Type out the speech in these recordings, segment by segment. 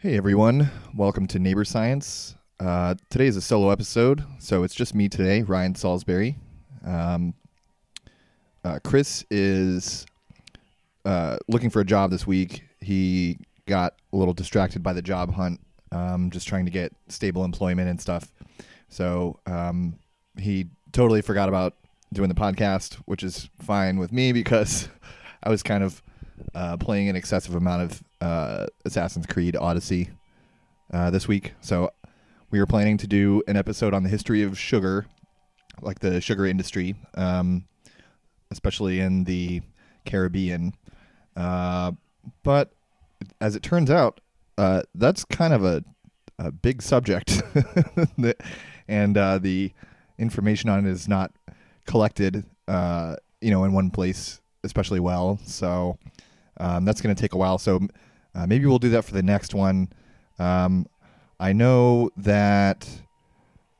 Hey everyone, welcome to Neighbor Science. Uh, today is a solo episode, so it's just me today, Ryan Salisbury. Um, uh, Chris is uh, looking for a job this week. He got a little distracted by the job hunt, um, just trying to get stable employment and stuff. So um, he totally forgot about doing the podcast, which is fine with me because I was kind of uh, playing an excessive amount of uh, Assassin's Creed Odyssey uh, this week. So we were planning to do an episode on the history of sugar, like the sugar industry, um, especially in the Caribbean. Uh, but as it turns out, uh, that's kind of a, a big subject, and uh, the information on it is not collected, uh, you know, in one place especially well. So um, that's going to take a while. So uh, maybe we'll do that for the next one. Um, I know that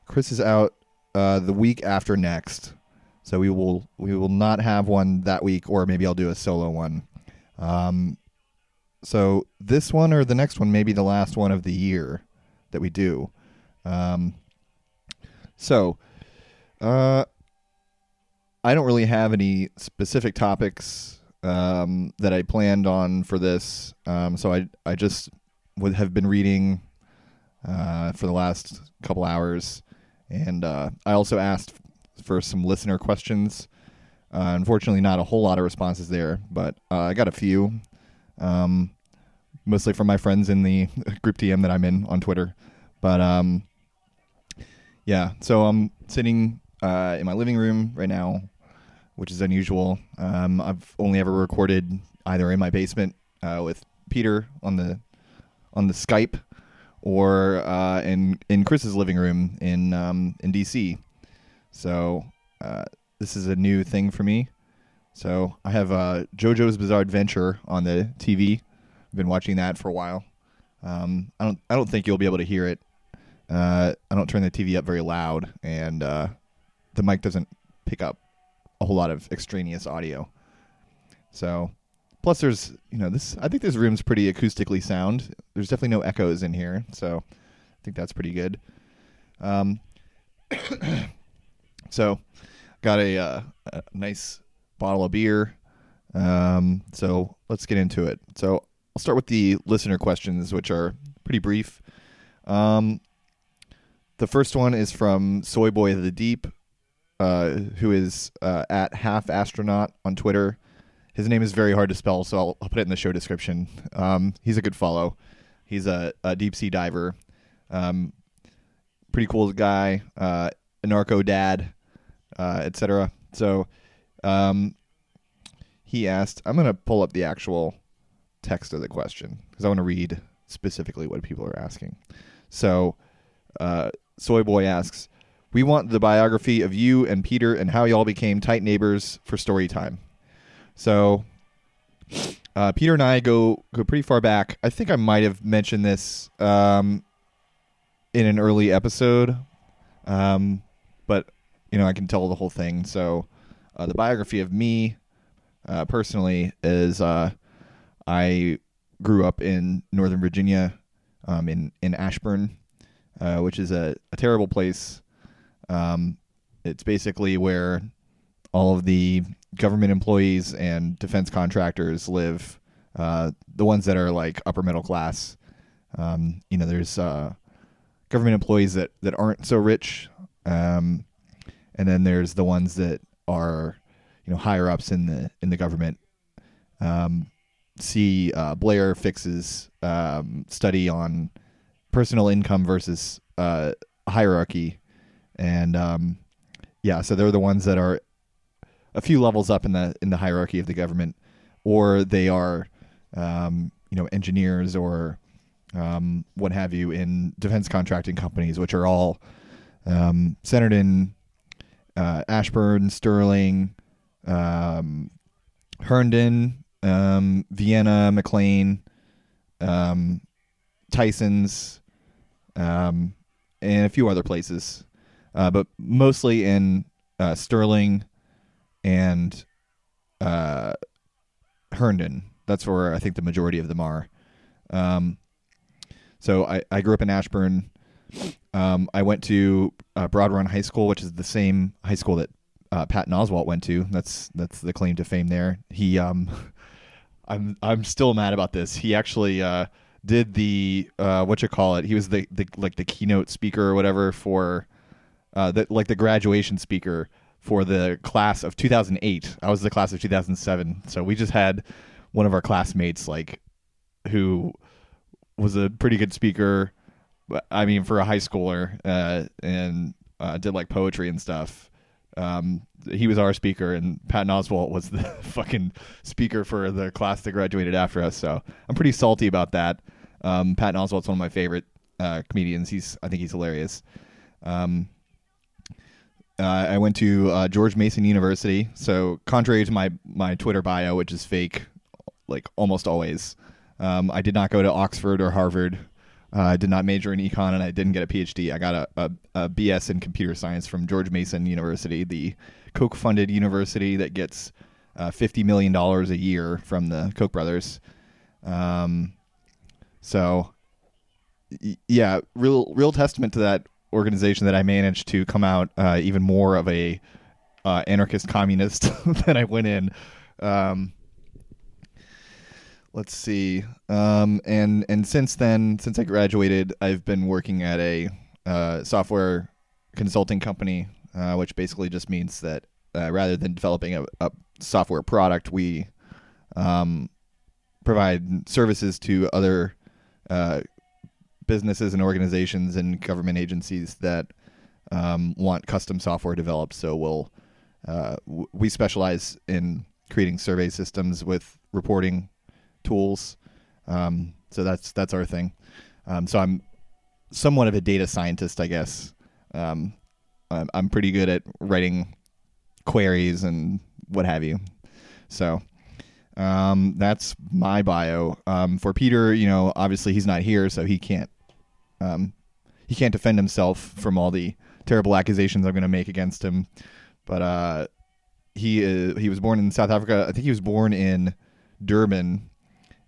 Chris is out uh, the week after next, so we will we will not have one that week, or maybe I'll do a solo one. Um, so this one or the next one may be the last one of the year that we do. Um, so, uh, I don't really have any specific topics um, that I planned on for this. Um, so I I just would have been reading uh, for the last couple hours, and uh, I also asked for some listener questions. Uh, unfortunately, not a whole lot of responses there, but uh, I got a few, um, mostly from my friends in the group DM that I'm in on Twitter. But um, yeah, so I'm sitting uh, in my living room right now, which is unusual. Um, I've only ever recorded either in my basement uh, with Peter on the on the Skype or uh, in in Chris's living room in um, in DC. So uh, this is a new thing for me. So I have uh, JoJo's Bizarre Adventure on the TV. I've been watching that for a while. Um, I don't I don't think you'll be able to hear it. Uh, I don't turn the TV up very loud, and uh, the mic doesn't pick up a whole lot of extraneous audio. So, plus there's you know this I think this room's pretty acoustically sound. There's definitely no echoes in here, so I think that's pretty good. Um, so got a, uh, a nice bottle of beer. Um, so let's get into it. So I'll start with the listener questions, which are pretty brief. Um, the first one is from Soy Boy of the Deep, uh, who is uh, at half astronaut on Twitter. His name is very hard to spell, so I'll, I'll put it in the show description. Um, he's a good follow. He's a, a deep sea diver. Um, pretty cool guy. Uh, a narco dad, uh, etc. So um, he asked, I'm going to pull up the actual text of the question because I want to read specifically what people are asking. So, uh, Soy Boy asks, We want the biography of you and Peter and how y'all became tight neighbors for story time. So, uh, Peter and I go go pretty far back. I think I might have mentioned this um, in an early episode, um, but you know I can tell the whole thing. So, uh, the biography of me uh, personally is uh, I grew up in Northern Virginia, um, in in Ashburn, uh, which is a, a terrible place. Um, it's basically where all of the government employees and defense contractors live. Uh, the ones that are like upper middle class. Um, you know, there's uh, government employees that, that aren't so rich, um, and then there's the ones that are you know higher ups in the in the government. Um, see uh, Blair Fix's um, study on personal income versus uh, hierarchy, and um, yeah, so they're the ones that are a few levels up in the in the hierarchy of the government, or they are um, you know engineers or um, what have you in defense contracting companies, which are all um, centered in uh, Ashburn, Sterling, um, Herndon, um, Vienna, McLean, um, Tyson's, um, and a few other places, uh, but mostly in uh, Sterling and uh, Herndon. That's where I think the majority of them are. Um, So I, I grew up in Ashburn. Um, I went to uh, Broad Run High School, which is the same high school that uh, Patton Oswalt went to. That's that's the claim to fame there. He, um, I'm I'm still mad about this. He actually uh, did the uh, what you call it. He was the, the like the keynote speaker or whatever for uh, the like the graduation speaker for the class of 2008. I was the class of 2007, so we just had one of our classmates like who was a pretty good speaker. I mean, for a high schooler, uh, and uh, did like poetry and stuff. Um, he was our speaker, and Patton Oswalt was the fucking speaker for the class that graduated after us. So I'm pretty salty about that. Um, Patton Oswalt's one of my favorite uh, comedians. He's I think he's hilarious. Um, uh, I went to uh, George Mason University. So contrary to my my Twitter bio, which is fake, like almost always, um, I did not go to Oxford or Harvard. Uh, I did not major in econ, and I didn't get a PhD. I got a, a, a BS in computer science from George Mason University, the Koch-funded university that gets uh, fifty million dollars a year from the Koch brothers. Um, so, yeah, real real testament to that organization that I managed to come out uh, even more of a uh, anarchist communist than I went in. Um, let's see, um, and and since then, since I graduated, I've been working at a uh, software consulting company, uh, which basically just means that uh, rather than developing a, a software product, we um, provide services to other uh, businesses and organizations and government agencies that um, want custom software developed. So we'll uh, w- we specialize in creating survey systems with reporting tools. Um, so that's that's our thing. Um, so I'm somewhat of a data scientist, I guess. Um, I'm, I'm pretty good at writing queries and what have you. So um, that's my bio. Um, for Peter, you know, obviously he's not here, so he can't um, he can't defend himself from all the terrible accusations I'm going to make against him. But uh, he is, he was born in South Africa. I think he was born in Durban,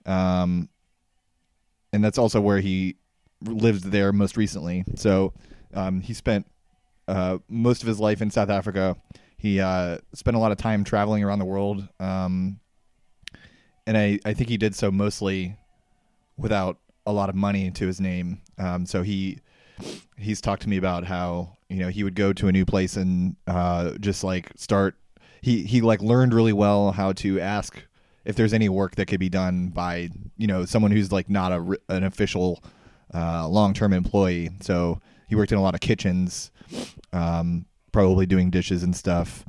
um, and that's also where he lived there most recently. So um, he spent uh, most of his life in South Africa. He uh, spent a lot of time traveling around the world, um, and I, I think he did so mostly without a lot of money to his name. Um, so he he's talked to me about how you know he would go to a new place and uh, just like start. He he like learned really well how to ask if there's any work that could be done by you know someone who's like not a an official uh, long term employee. So he worked in a lot of kitchens, um, probably doing dishes and stuff.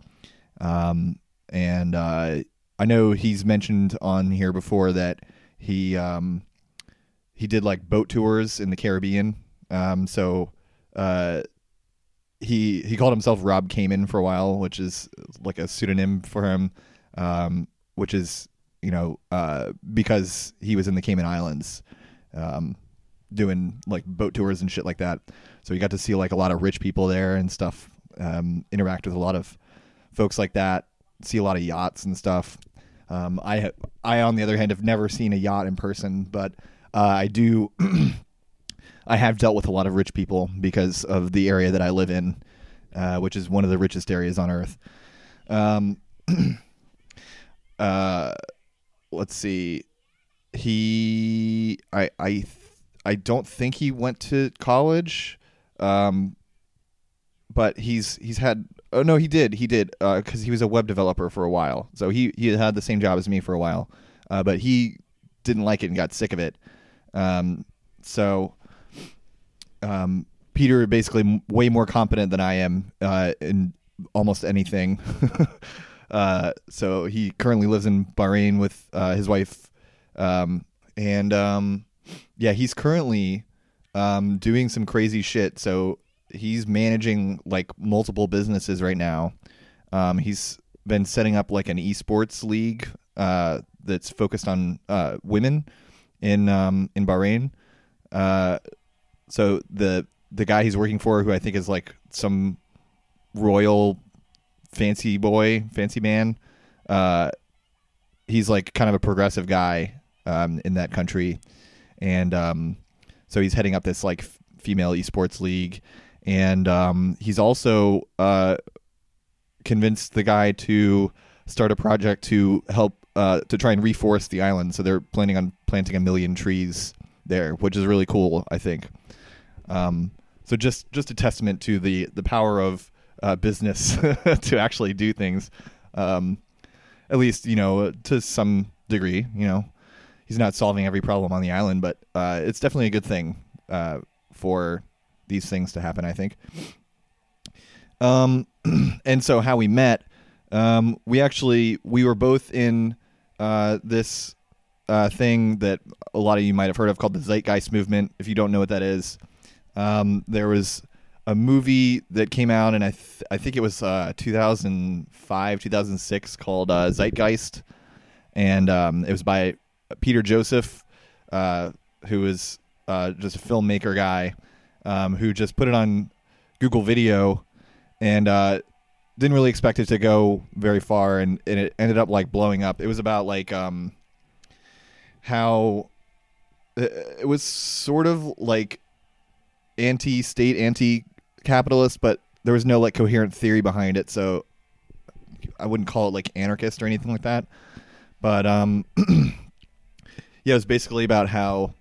Um, and uh, I know he's mentioned on here before that he um, he did like boat tours in the Caribbean. Um, so uh, he he called himself Rob Cayman for a while, which is like a pseudonym for him, um, which is you know uh, because he was in the Cayman Islands um, doing like boat tours and shit like that. So he got to see like a lot of rich people there and stuff, um, interact with a lot of folks like that, see a lot of yachts and stuff. Um, I I on the other hand have never seen a yacht in person, but uh, I do. I have dealt with a lot of rich people because of the area that I live in, uh, which is one of the richest areas on earth. Um, uh, let's see. He, I, I, I don't think he went to college, um, but he's he's had. Oh no, he did. He did because uh, he was a web developer for a while. So he he had the same job as me for a while, uh, but he didn't like it and got sick of it. Um, so um, Peter basically way more competent than I am uh, in almost anything. uh, so he currently lives in Bahrain with uh, his wife, um, and um, yeah, he's currently um, doing some crazy shit. So he's managing like multiple businesses right now. Um, he's been setting up like an esports league uh, that's focused on uh, women in um, in Bahrain. Uh, so the the guy he's working for, who I think is like some royal fancy boy, fancy man, uh, he's like kind of a progressive guy um, in that country, and um, so he's heading up this like f- female esports league, and um, he's also uh, convinced the guy to start a project to help uh, to try and reforest the island. So they're planning on planting a million trees there, which is really cool. I think. Um, so just just a testament to the the power of uh, business to actually do things. Um, at least you know to some degree. You know, he's not solving every problem on the island, but uh, it's definitely a good thing uh, for these things to happen. I think. Um, and so how we met, um, we actually we were both in uh, this uh, thing that a lot of you might have heard of called the Zeitgeist movement. If you don't know what that is, um, there was a movie that came out, and I th- I think it was uh, 2005, 2006, called uh, Zeitgeist, and um, it was by Peter Joseph, uh, who was uh, just a filmmaker guy, um, who just put it on Google Video, and uh, didn't really expect it to go very far, and, and it ended up like blowing up. It was about like um, how uh, it was sort of like anti-state, anti-capitalist, but there was no like coherent theory behind it. So I wouldn't call it like anarchist or anything like that. But um, yeah, it was basically about how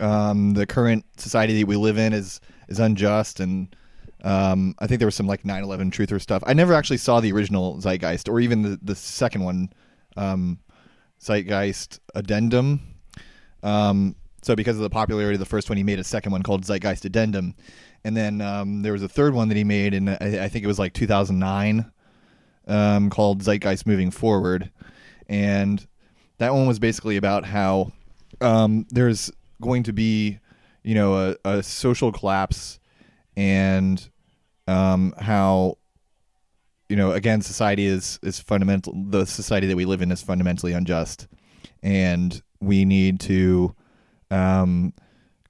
um, the current society that we live in is is unjust, and um, I think there was some like 9/11 truther stuff. I never actually saw the original Zeitgeist or even the the second one, um, Zeitgeist Addendum. Um, so because of the popularity of the first one, he made a second one called Zeitgeist Addendum, and then um, there was a third one that he made, and I, I think it was like 2009, um, called Zeitgeist Moving Forward, and that one was basically about how um, there's going to be, you know, a, a social collapse, and um, how, you know, again, society is is fundamental. The society that we live in is fundamentally unjust, and we need to um,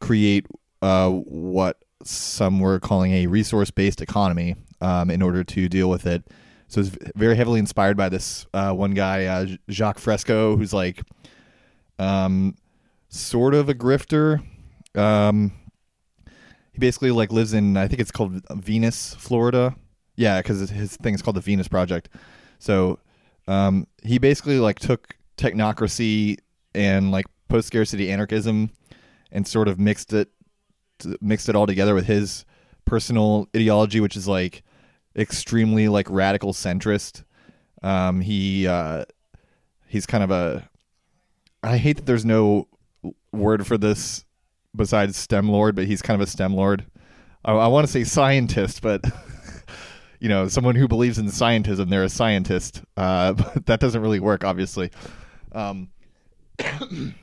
create uh, what some were calling a resource based economy um, in order to deal with it. So it's very heavily inspired by this uh, one guy, uh, Jacques Fresco, who's like um, sort of a grifter. He basically like lives in I think it's called Venus, Florida. Yeah, because his thing is called the Venus Project. So um, he basically like took technocracy and like post scarcity anarchism and sort of mixed it mixed it all together with his personal ideology, which is like extremely like radical centrist. Um, he uh, he's kind of a. I hate that there's no word for this besides STEM lord, but he's kind of a STEM lord. I, I want to say scientist, but you know, someone who believes in scientism, they're a scientist. Uh, but that doesn't really work, obviously. Um,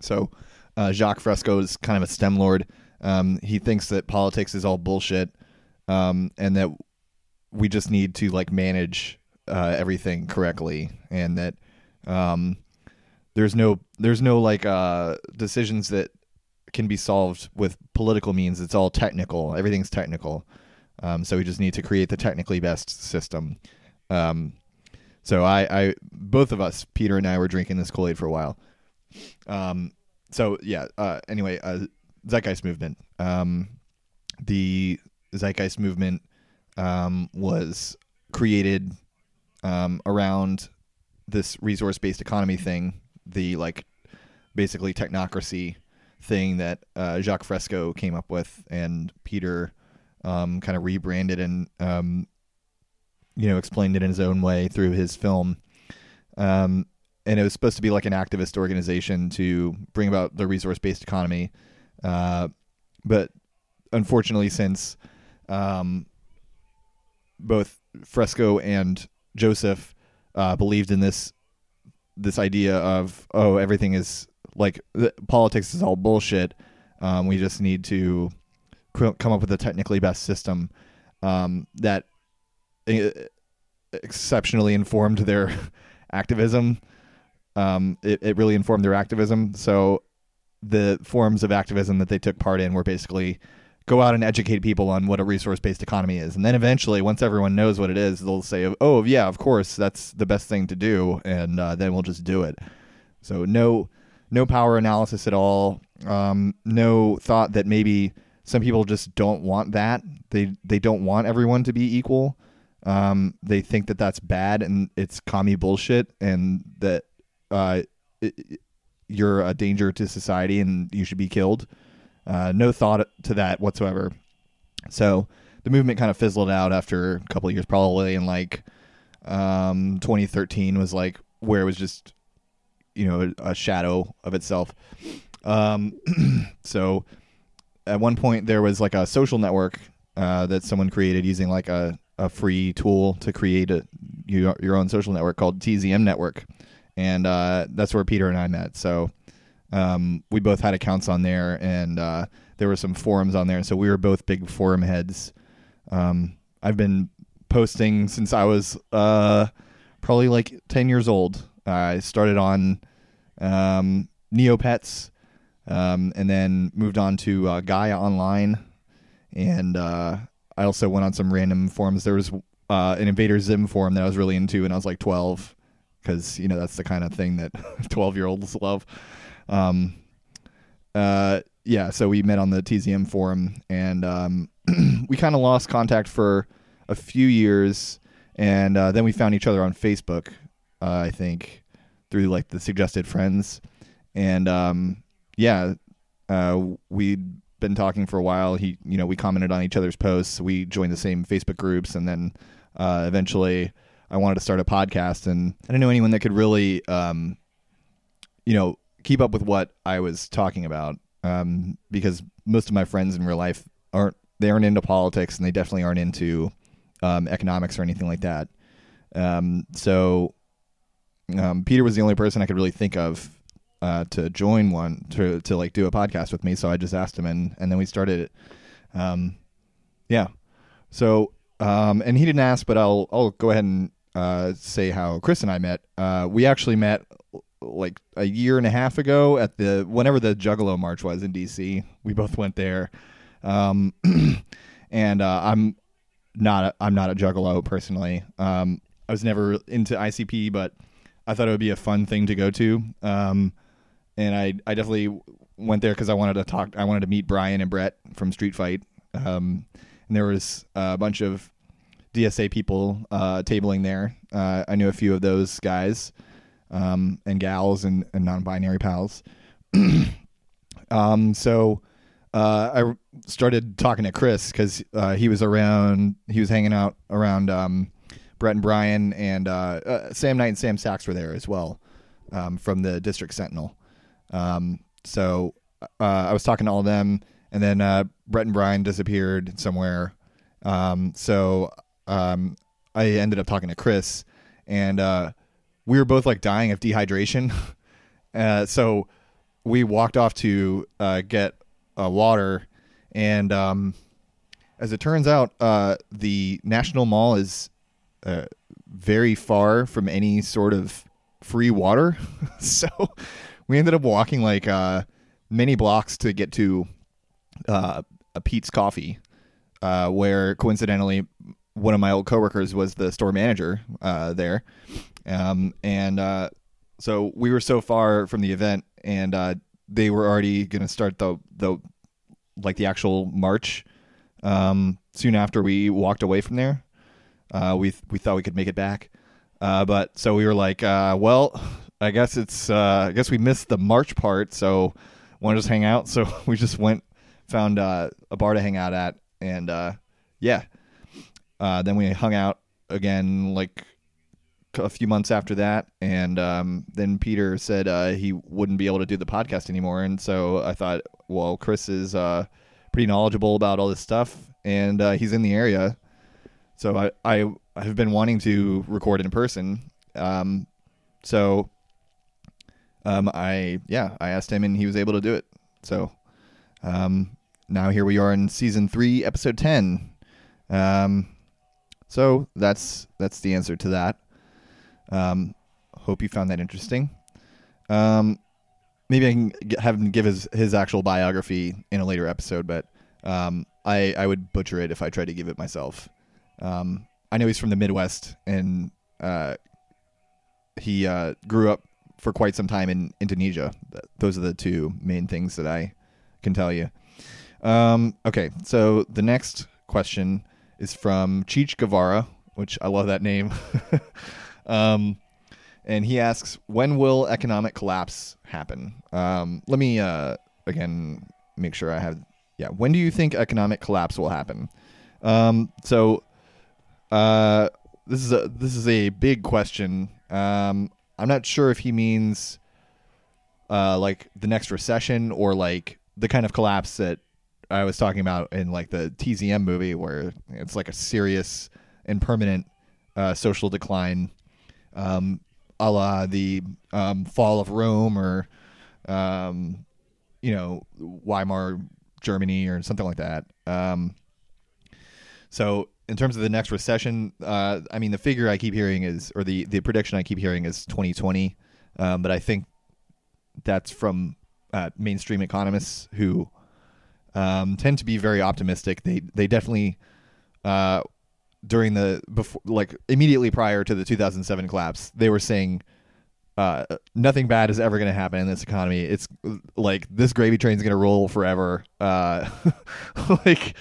so uh, Jacques Fresco is kind of a STEM lord. Um, he thinks that politics is all bullshit, um, and that we just need to like manage uh, everything correctly, and that um, there's no there's no like uh, decisions that can be solved with political means. It's all technical. Everything's technical. Um, so we just need to create the technically best system. Um, so I, I, both of us, Peter and I, were drinking this Kool Aid for a while. Um, so yeah. Uh, anyway, uh, Zeitgeist movement. Um, the Zeitgeist movement um, was created um, around this resource-based economy thing. The like, basically technocracy thing that uh, Jacques Fresco came up with, and Peter um, kind of rebranded and um, you know explained it in his own way through his film. Um, and it was supposed to be like an activist organization to bring about the resource-based economy, uh, but unfortunately, since um, both Fresco and Joseph uh, believed in this this idea of oh everything is like politics is all bullshit. Um, we just need to come up with a technically best system um, that uh, exceptionally informed their activism. Um, it, it really informed their activism. So the forms of activism that they took part in were basically go out and educate people on what a resource based economy is. And then eventually, once everyone knows what it is, they'll say, oh, yeah, of course, that's the best thing to do. And uh, then we'll just do it. So, no no power analysis at all. Um, no thought that maybe some people just don't want that. They they don't want everyone to be equal. Um, they think that that's bad and it's commie bullshit, and that uh, it, you're a danger to society and you should be killed. Uh, no thought to that whatsoever. So the movement kind of fizzled out after a couple of years, probably in like um, 2013 was like where it was just you know a, shadow of itself. Um, so at one point there was like a social network uh, that someone created using like a, a free tool to create a your, your own social network called TZM Network, and uh, that's where Peter and I met. So um, we both had accounts on there, and uh, there were some forums on there. So we were both big forum heads. Um, I've been posting since I was uh, probably like ten years old. I started on um, Neopets, um, and then moved on to uh, Gaia Online, and uh, I also went on some random forums. There was uh, an Invader Zim forum that I was really into, and I was like twelve, because you know that's the kind of thing that twelve year olds love. Um, uh, yeah, so we met on the TZM forum, and um, we kind of lost contact for a few years, and uh, then we found each other on Facebook. Uh, I think through like the suggested friends, and um, yeah, uh, we'd been talking for a while. He, you know, we commented on each other's posts. We joined the same Facebook groups, and then uh, eventually, I wanted to start a podcast, and I didn't know anyone that could really, um, you know, keep up with what I was talking about, um, because most of my friends in real life aren't they aren't into politics, and they definitely aren't into um, economics or anything like that. Um, so um, Peter was the only person I could really think of uh, to join one to to like do a podcast with me. So I just asked him, and and then we started it. Um, yeah. So um, and he didn't ask, but I'll I'll go ahead and uh, say how Chris and I met. Uh, we actually met like a year and a half ago at the whenever the Juggalo March was in DC. We both went there, um, and uh, I'm not a, I'm not a Juggalo personally. Um, I was never into ICP, but I thought it would be a fun thing to go to. Um, and I I definitely went there because I wanted to talk. I wanted to meet Brian and Brett from Street Fight. Um, and there was a bunch of DSA people uh, tabling there. Uh, I knew a few of those guys um, and gals and, and non-binary pals. um, so uh, I started talking to Chris because uh, he was around. He was hanging out around um, Brett and Brian, and uh, uh, Sam Knight and Sam Sacks were there as well um, from the District Sentinel. Um, so uh, I was talking to all of them, and then uh, Brett and Brian disappeared somewhere. Um, so um, I ended up talking to Chris, and uh, we were both like dying of dehydration. Uh, so we walked off to get water, and um, as it turns out, the National Mall is uh, very far from any sort of free water. so we ended up walking like uh, many blocks to get to uh, a Peet's Coffee, uh, where coincidentally one of my old coworkers was the store manager uh, there, um, and so we were so far from the event, and they were already going to start the the like the actual march um, soon after we walked away from there. Uh, we we thought we could make it back, uh, but so we were like, uh, well, I guess it's uh, I guess we missed the March part, so want to just hang out. So we just went, found uh, a bar to hang out at, and uh, yeah, then we hung out again like a few months after that, and um, then Peter said he wouldn't be able to do the podcast anymore, and so I thought, well, Chris is pretty knowledgeable about all this stuff, and he's in the area so I, I have been wanting to record in person. Um, so um, I yeah I asked him and he was able to do it. So um, now here we are in season three, episode ten. Um, so that's that's the answer to that. Um, hope you found that interesting. Um, maybe I can have him give his his actual biography in a later episode, but um, I I would butcher it if I tried to give it myself. Um, I know he's from the Midwest, and uh, he uh, grew up for quite some time in Indonesia. Those are the two main things that I can tell you. Um, okay, so the next question is from Cheech Guevara, which I love that name. um, and he asks, "When will economic collapse happen?" Um, let me uh, again make sure I have. Yeah, when do you think economic collapse will happen? Um, so, uh, this is a this is a big question. Um, I'm not sure if he means uh, like the next recession or like the kind of collapse that I was talking about in like the TZM movie, where it's like a serious and permanent uh, social decline, um, a la the um, fall of Rome or um, you know Weimar Germany or something like that. Um, so in terms of the next recession, uh, I mean the figure I keep hearing is, or the the prediction I keep hearing is 2020, um, but I think that's from uh, mainstream economists who um, tend to be very optimistic. They they definitely uh, during the before like immediately prior to the 2007 collapse, they were saying uh, nothing bad is ever going to happen in this economy. It's like this gravy train's going to roll forever. Uh, like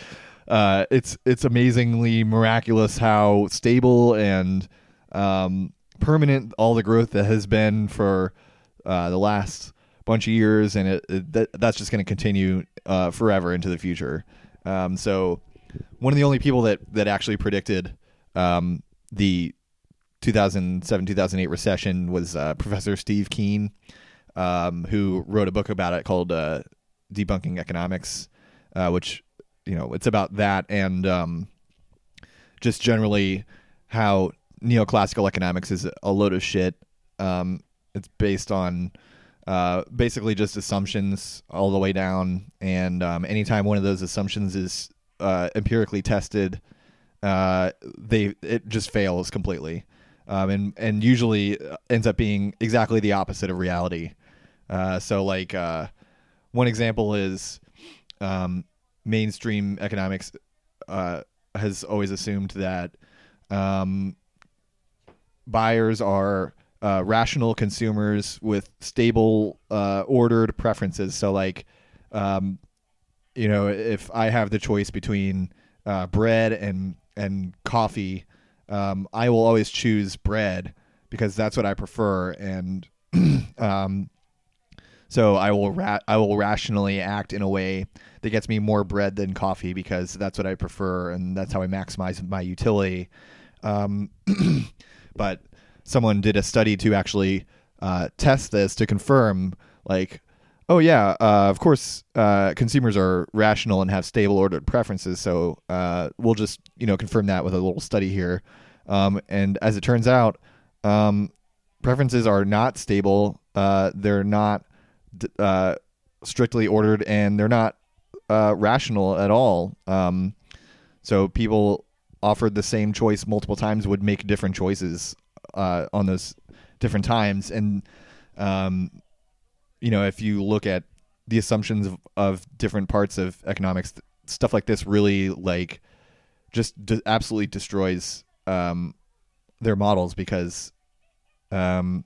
uh, it's it's amazingly miraculous how stable and um, permanent all the growth that has been for uh, the last bunch of years, and it, it that, that's just going to continue uh, forever into the future. Um, so, one of the only people that that actually predicted um, the 2007 2008 recession was uh, Professor Steve Keen, um, who wrote a book about it called uh, Debunking Economics, uh, which you know it's about that and um, just generally how neoclassical economics is a load of shit. Um, it's based on uh, basically just assumptions all the way down, and um, anytime one of those assumptions is uh, empirically tested, uh, they it just fails completely, um, and and usually ends up being exactly the opposite of reality. Uh, so like uh, one example is um, mainstream economics uh, has always assumed that um, buyers are uh, rational consumers with stable, uh, ordered preferences. So, like, um, you know, if I have the choice between uh, bread and and coffee, um, I will always choose bread because that's what I prefer, and um, so I will ra- I will rationally act in a way that gets me more bread than coffee because that's what I prefer and that's how I maximize my utility. Um, but someone did a study to actually uh, test this to confirm, like, oh yeah, uh, of course, uh, consumers are rational and have stable ordered preferences. So uh, we'll just you know confirm that with a little study here. Um, and as it turns out, um, preferences are not stable. Uh, they're not uh, strictly ordered, and they're not uh, rational at all. Um, so people offered the same choice multiple times would make different choices uh, on those different times, and um, you know if you look at the assumptions of, of different parts of economics, stuff like this really like just absolutely destroys um, their models because um,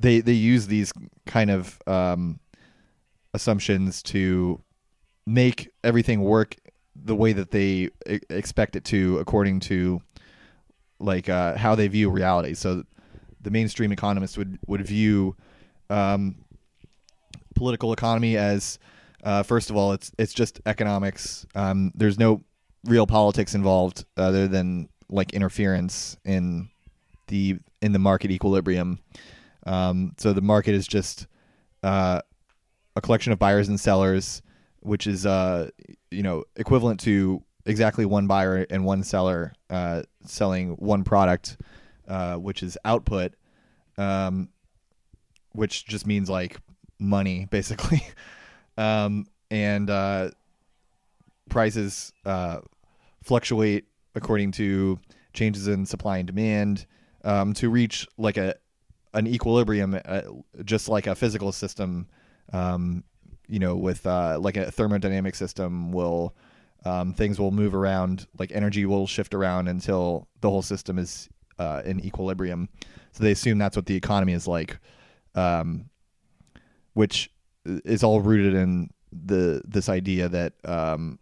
they they use these kind of um, assumptions to make everything work the way that they e- expect it to according to like uh, how they view reality. So the mainstream economists would would view um, political economy as uh, first of all it's it's just economics. Um, there's no real politics involved other than like interference in the in the market equilibrium um, so the market is just uh, a collection of buyers and sellers, which is uh, you know equivalent to exactly one buyer and one seller uh, selling one product, uh, which is output, um, which just means like money basically, um, and uh, prices uh, fluctuate according to changes in supply and demand um, to reach like a an equilibrium, uh, just like a physical system. Um, you know, with uh, like a thermodynamic system, will um, things will move around, like energy will shift around until the whole system is uh, in equilibrium. So they assume that's what the economy is like, um, which is all rooted in the this idea that um,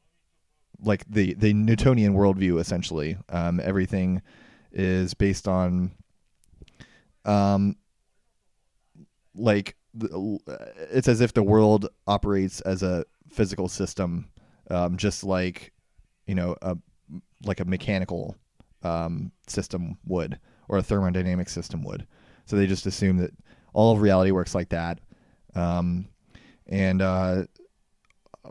like the the Newtonian worldview essentially um, everything is based on um like it's as if the world operates as a physical system um, just like you know a like a mechanical um, system would or a thermodynamic system would. So they just assume that all of reality works like that. Um, and uh,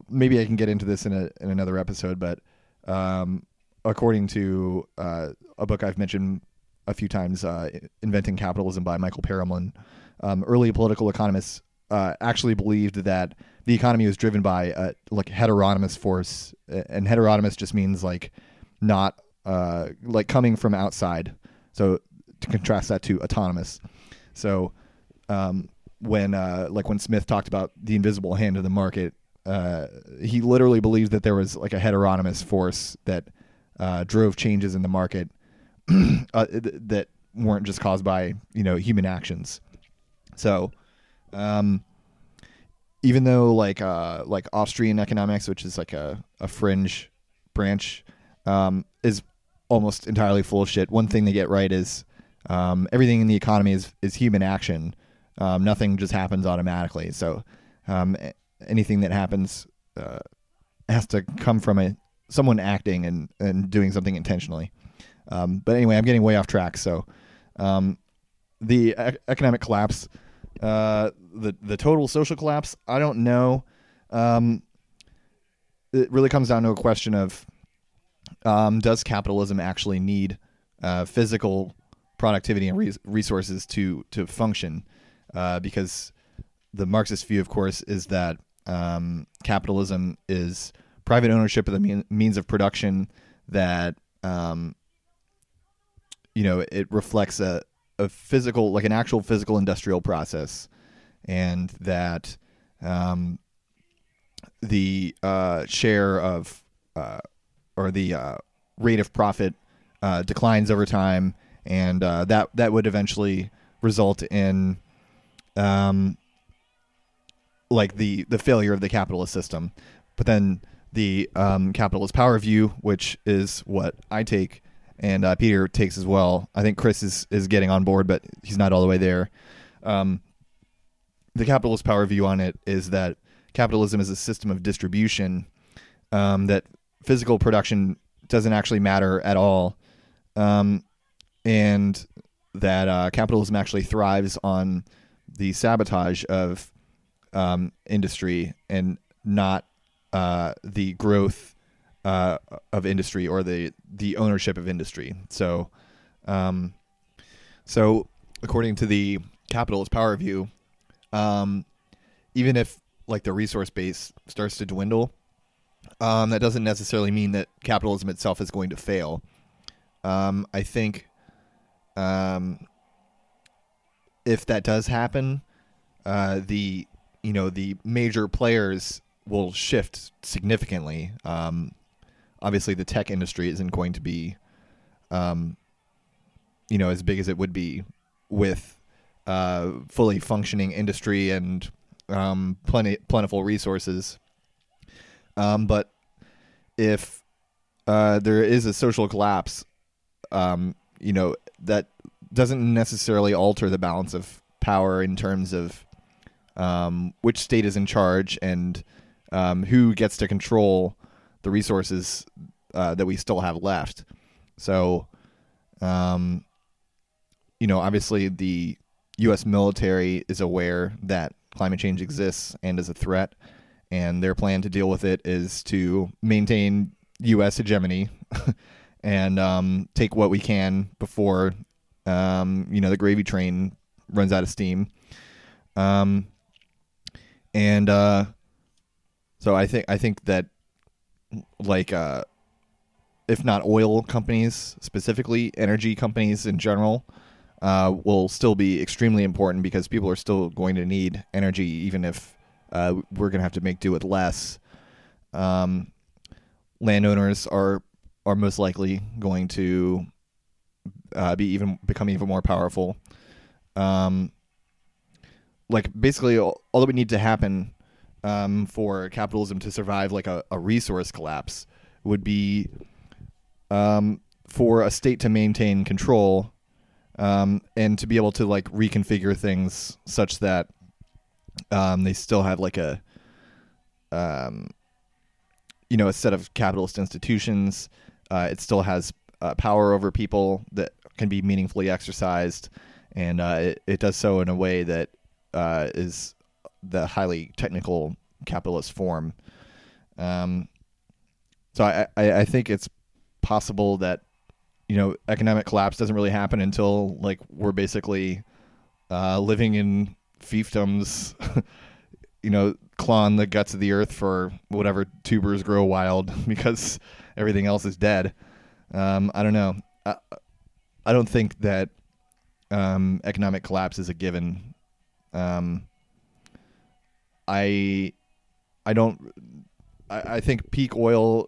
maybe I can get into this in a in another episode, but um, according to uh, a book I've mentioned a few times, uh, "Inventing Capitalism" by Michael Perelman, um, early political economists uh, actually believed that the economy was driven by a like heteronomous force, and heteronomous just means like not uh, like coming from outside. So to contrast that to autonomous, so um, when uh, like when Smith talked about the invisible hand of the market, uh, he literally believed that there was like a heteronomous force that uh, drove changes in the market uh, that weren't just caused by you know human actions. So, um, even though like uh, like Austrian economics, which is like a, a fringe branch, um, is almost entirely full of shit. One thing they get right is um, everything in the economy is is human action. Um, nothing just happens automatically. So um, anything that happens uh, has to come from a someone acting and, and doing something intentionally. Um, but anyway, I'm getting way off track. So um, the e- economic collapse, uh, the the total social collapse, I don't know. Um, it really comes down to a question of um, does capitalism actually need uh, physical productivity and re- resources to to function? Uh, because the Marxist view, of course, is that um, capitalism is private ownership of the mean, means of production that um, you know it reflects a, a physical like an actual physical industrial process and that um, the uh, share of uh, or the uh, rate of profit uh, declines over time and uh, that that would eventually result in um, like the the failure of the capitalist system. But then the um, capitalist power view, which is what I take and uh, Peter takes as well. I think Chris is is getting on board, but he's not all the way there. Um, the capitalist power view on it is that capitalism is a system of distribution. Um, that physical production doesn't actually matter at all, um, and that uh, capitalism actually thrives on the sabotage of um, industry and not uh, the growth uh, of industry or the the ownership of industry. So, um, so according to the capitalist power view, um, even if like the resource base starts to dwindle, um, that doesn't necessarily mean that capitalism itself is going to fail. Um, I think um, if that does happen, uh, the you know the major players will shift significantly. Um, obviously, the tech industry isn't going to be, um, you know, as big as it would be with uh, fully functioning industry and um, plenty plentiful resources. Um, but if uh, there is a social collapse, um, you know that doesn't necessarily alter the balance of power in terms of um, which state is in charge and um, who gets to control the resources uh, that we still have left. So, um, you know, obviously the U.S. military is aware that climate change exists and is a threat, and their plan to deal with it is to maintain U.S. hegemony and um, take what we can before, um, you know, the gravy train runs out of steam. Um, and uh, so I think I think that like uh, if not oil companies specifically, energy companies in general uh, will still be extremely important because people are still going to need energy, even if uh, we're going to have to make do with less. Um, landowners are are most likely going to uh, be even become even more powerful. Um, like basically all, all that would need to happen um, for capitalism to survive like a, a resource collapse would be um, for a state to maintain control um, and to be able to like reconfigure things such that um, they still have like a um, you know a set of capitalist institutions. Uh, it still has uh, power over people that can be meaningfully exercised, and uh, it, it does so in a way that uh, is the highly technical capitalist form. Um, so I, I, I think it's possible that you know economic collapse doesn't really happen until like we're basically uh, living in fiefdoms, you know, clawing the guts of the earth for whatever tubers grow wild because everything else is dead. Um, I don't know. I, I don't think that um, economic collapse is a given. Um, I I don't. I, I think peak oil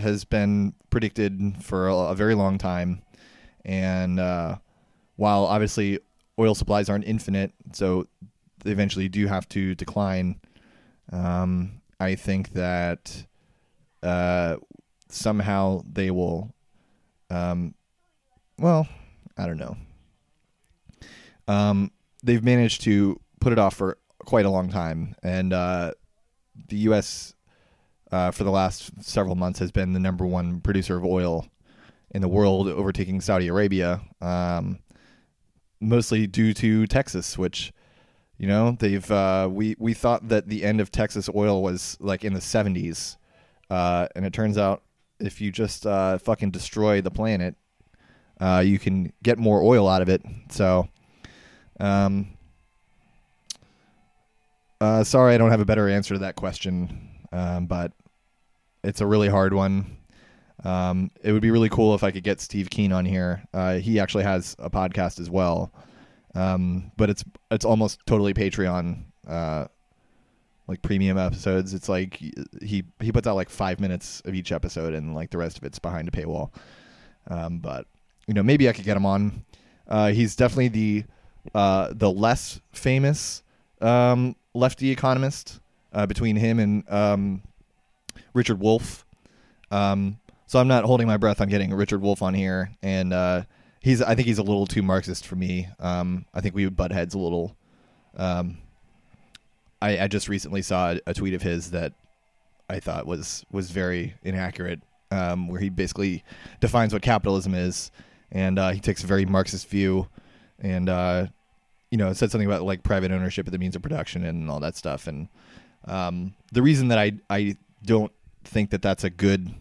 has been predicted for a, a very long time, and uh, while obviously oil supplies aren't infinite, so they eventually do have to decline. Um, I think that uh, somehow they will. Um, well, I don't know. Um, they've managed to put it off for quite a long time, and uh, the U.S. Uh, for the last several months has been the number one producer of oil in the world, overtaking Saudi Arabia. Um, mostly due to Texas, which you know they've uh, we we thought that the end of Texas oil was like in the 70s, uh, and it turns out if you just uh, fucking destroy the planet, uh, you can get more oil out of it. So, um, uh, sorry, I don't have a better answer to that question, um, but it's a really hard one. Um, it would be really cool if I could get Steve Keen on here. Uh, he actually has a podcast as well, um, but it's it's almost totally Patreon, uh, like premium episodes. It's like he he puts out like five minutes of each episode, and like the rest of it's behind a paywall. Um, but you know, maybe I could get him on. Uh, he's definitely the uh, the less famous um, lefty economist uh, between him and um, Richard Wolff. Um, so I'm not holding my breath on getting Richard Wolff on here, and uh, he's I think he's a little too Marxist for me. Um, I think we would butt heads a little. Um, I, I just recently saw a, a tweet of his that I thought was was very inaccurate, um, where he basically defines what capitalism is, and uh, he takes a very Marxist view, and uh, you know it said something about like private ownership of the means of production and all that stuff. And um, the reason that I I don't think that that's a good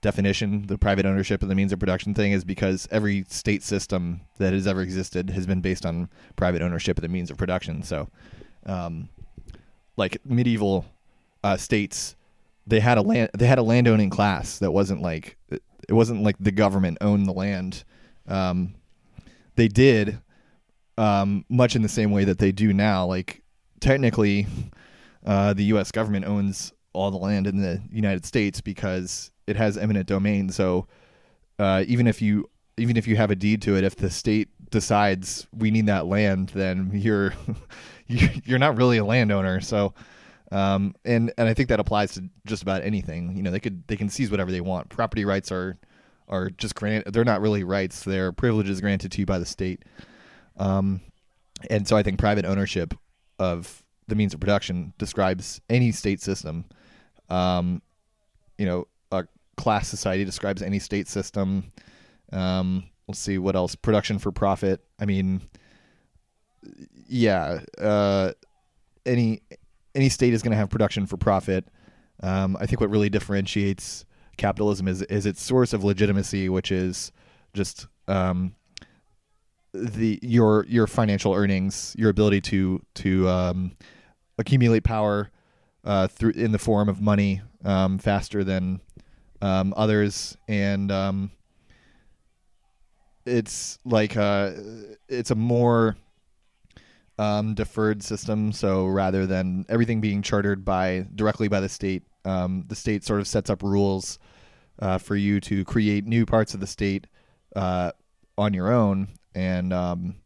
definition, the private ownership of the means of production thing, is because every state system that has ever existed has been based on private ownership of the means of production. So, um, like medieval uh, states, they had a land they had a landowning class that wasn't like it wasn't like the government owned the land. Um, they did um, much in the same way that they do now. Like technically, uh, the U.S. government owns all the land in the United States because it has eminent domain. So uh, even if you even if you have a deed to it, if the state decides we need that land, then you're you're not really a landowner. So um, and and I think that applies to just about anything. You know, they could they can seize whatever they want. Property rights are are just granted. They're not really rights. They're privileges granted to you by the state. Um, and so I think private ownership of the means of production describes any state system. Um, you know, a class society describes any state system. Um, let's see what else. Production for profit. I mean, yeah, uh, any any state is going to have production for profit. Um, I think what really differentiates capitalism is is its source of legitimacy, which is just um, the your your financial earnings, your ability to to um, accumulate power uh, through in the form of money um, faster than um, others, and um, it's like uh, it's a more um, deferred system. So rather than everything being chartered by directly by the state, um, the state sort of sets up rules uh, for you to create new parts of the state uh, on your own, and um,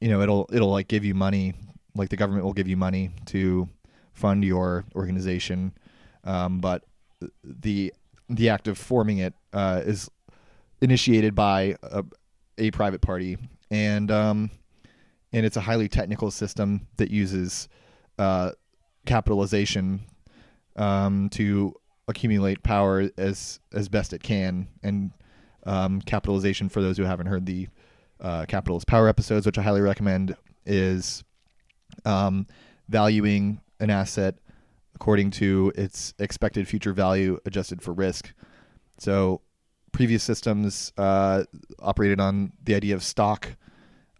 you know it'll it'll like give you money, like the government will give you money to fund your organization, um, but the the act of forming it uh, is initiated by a, a private party, and um, and it's a highly technical system that uses uh, capitalization um, to accumulate power as as best it can, and um, capitalization for those who haven't heard the uh, capitalist power episodes, which I highly recommend, is um, valuing an asset according to its expected future value adjusted for risk. So previous systems uh, operated on the idea of stock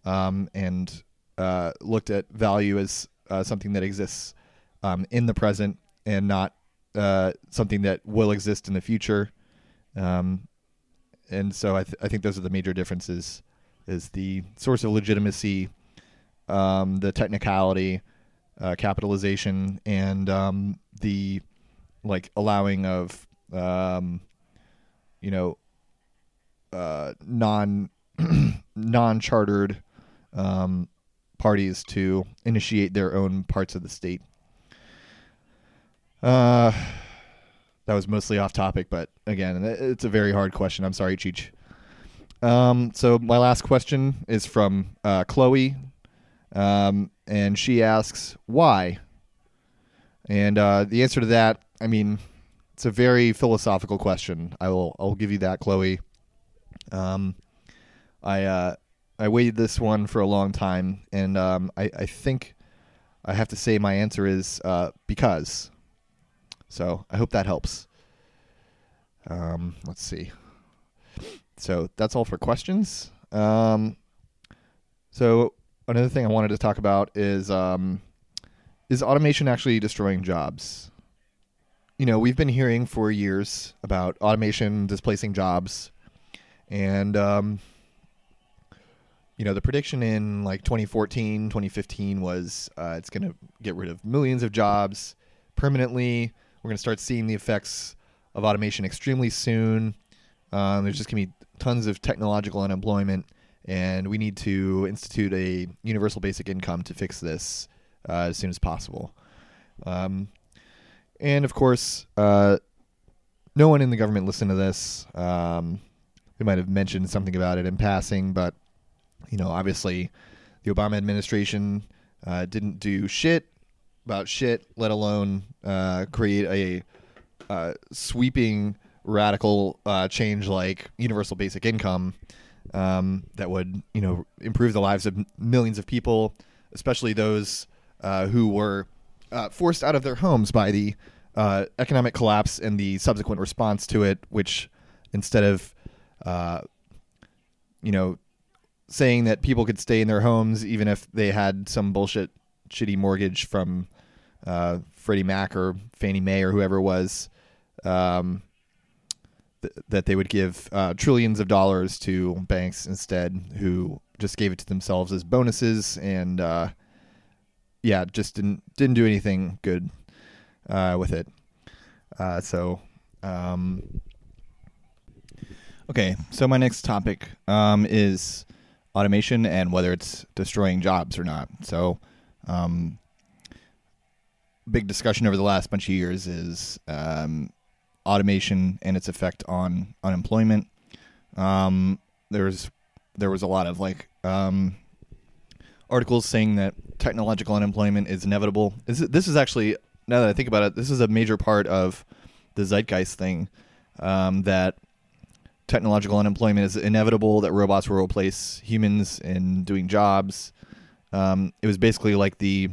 um, and uh, looked at value as uh, something that exists um, in the present and not uh, something that will exist in the future. Um, and so I, th- I think those are the major differences: is the source of legitimacy, um, the technicality, uh, capitalization, and um, the like allowing of um, you know uh, non non chartered um, parties to initiate their own parts of the state. Uh, that was mostly off topic, but again, it's a very hard question. I'm sorry, Cheech. Um, so my last question is from uh, Chloe, um, and she asks why. And uh, the answer to that, I mean, it's a very philosophical question. I will I'll give you that, Chloe. Um, I uh, I waited this one for a long time, and um, I, I think I have to say my answer is uh, because. So I hope that helps. Um, let's see. So that's all for questions. Um, so another thing I wanted to talk about is um, is automation actually destroying jobs? You know, we've been hearing for years about automation displacing jobs, and um, you know the prediction in like 2014 2015 was uh, it's going to get rid of millions of jobs permanently we're going to start seeing the effects of automation extremely soon. Um, there's just going to be tons of technological unemployment and we need to institute a universal basic income to fix this uh, as soon as possible. Um, and of course uh, no one in the government listened to this. Um, they might have mentioned something about it in passing but you know, obviously, the Obama administration uh, didn't do shit about shit, let alone uh, create a uh, sweeping radical uh, change like universal basic income um, that would, you know, improve the lives of millions of people, especially those uh, who were uh, forced out of their homes by the economic collapse and the subsequent response to it, which instead of you know saying that people could stay in their homes even if they had some bullshit shitty mortgage from uh, Freddie Mac or Fannie Mae or whoever it was, um, th- that they would give uh, trillions of dollars to banks instead, who just gave it to themselves as bonuses and uh, yeah, just didn't didn't do anything good uh, with it. Uh, so. Um, okay, so my next topic um, is automation and whether it's destroying jobs or not. So, um, big discussion over the last bunch of years is um, automation and its effect on unemployment. Um, there's there was a lot of like um, articles saying that technological unemployment is inevitable. Is, this is actually now that I think about it, this is a major part of the zeitgeist thing um, that technological unemployment is inevitable, that robots will replace humans in doing jobs. Um, it was basically like the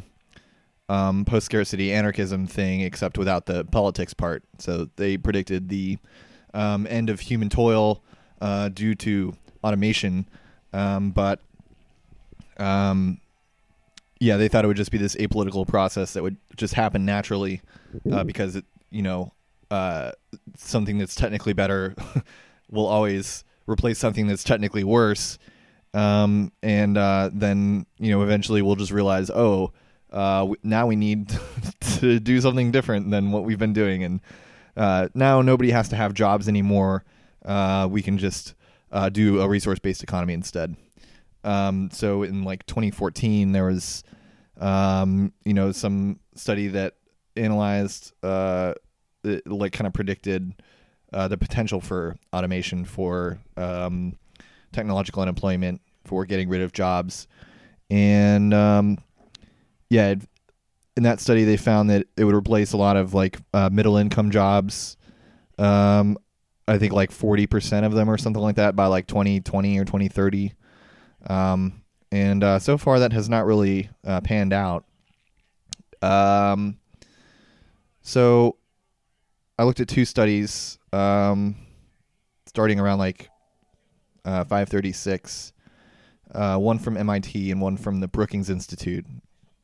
um, post scarcity anarchism thing, except without the politics part. So they predicted the um, end of human toil uh, due to automation, um, but um, yeah, they thought it would just be this apolitical process that would just happen naturally uh, because it, you know, uh, something that's technically better will always replace something that's technically worse. Um, and uh, then you know eventually we'll just realize, oh, uh, now we need to do something different than what we've been doing, and uh, now nobody has to have jobs anymore. Uh, we can just uh, do a resource based economy instead. Um, so in like 2014, there was um, you know some study that analyzed uh, it, like kind of predicted the potential for automation for um, technological unemployment for getting rid of jobs. And um, yeah in that study they found that it would replace a lot of like uh, middle income jobs. Um, i think like 40% of them or something like that by like 2020 or 2030 um, and uh, so far that has not really uh, panned out. Um, so I looked at two studies, um, starting around like uh, 536. Uh, one from MIT and one from the Brookings Institute.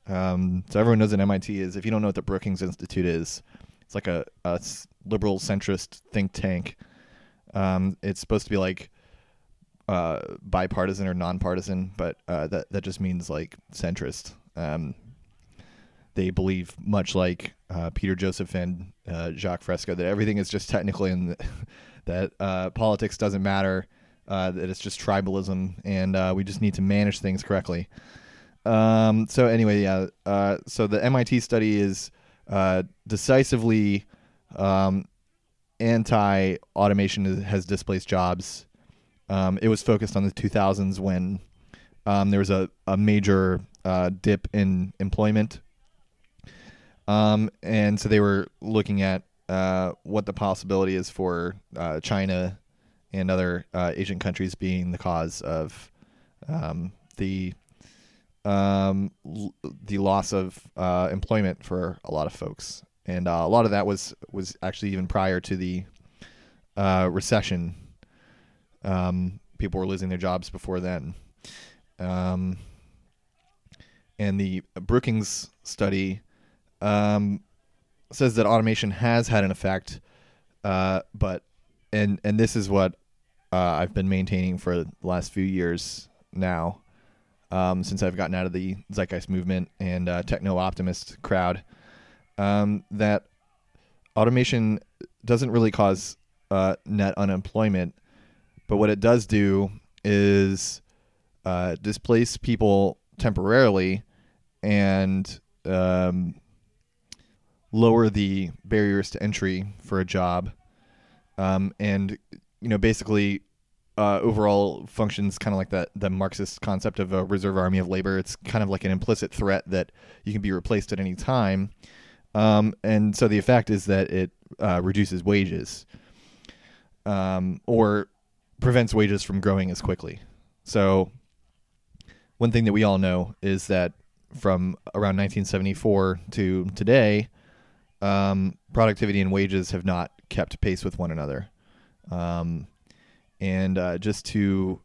Um, so everyone knows what MIT is. If you don't know what the Brookings Institute is, it's like a, a liberal centrist think tank. Um, it's supposed to be like uh, bipartisan or nonpartisan, but uh, that that just means like centrist. Um, they believe, much like uh, Peter Joseph and uh, Jacques Fresco, that everything is just technically and that uh, politics doesn't matter, uh, that it's just tribalism, and uh, we just need to manage things correctly. Um, so anyway, yeah. Uh, so the MIT study is decisively um, anti-automation has displaced jobs. Um, it was focused on the 2000s when um, there was a, a major dip in employment um, and so they were looking at uh, what the possibility is for uh, China and other uh, Asian countries being the cause of um, the um, l- the loss of uh, employment for a lot of folks, and uh, a lot of that was was actually even prior to the uh, recession. Um, people were losing their jobs before then, um, and the Brookings study um, says that automation has had an effect, uh, but and and this is what uh, I've been maintaining for the last few years now, um, since I've gotten out of the zeitgeist movement and uh, techno optimist crowd, um, that automation doesn't really cause uh, net unemployment, but what it does do is uh, displace people temporarily and um, lower the barriers to entry for a job, um, and you know basically uh, overall functions kind of like that the Marxist concept of a reserve army of labor. It's kind of like an implicit threat that you can be replaced at any time, um, and so the effect is that it uh, reduces wages um, or prevents wages from growing as quickly. So one thing that we all know is that from around 1974 to today, um, productivity and wages have not kept pace with one another. Um, and uh, just to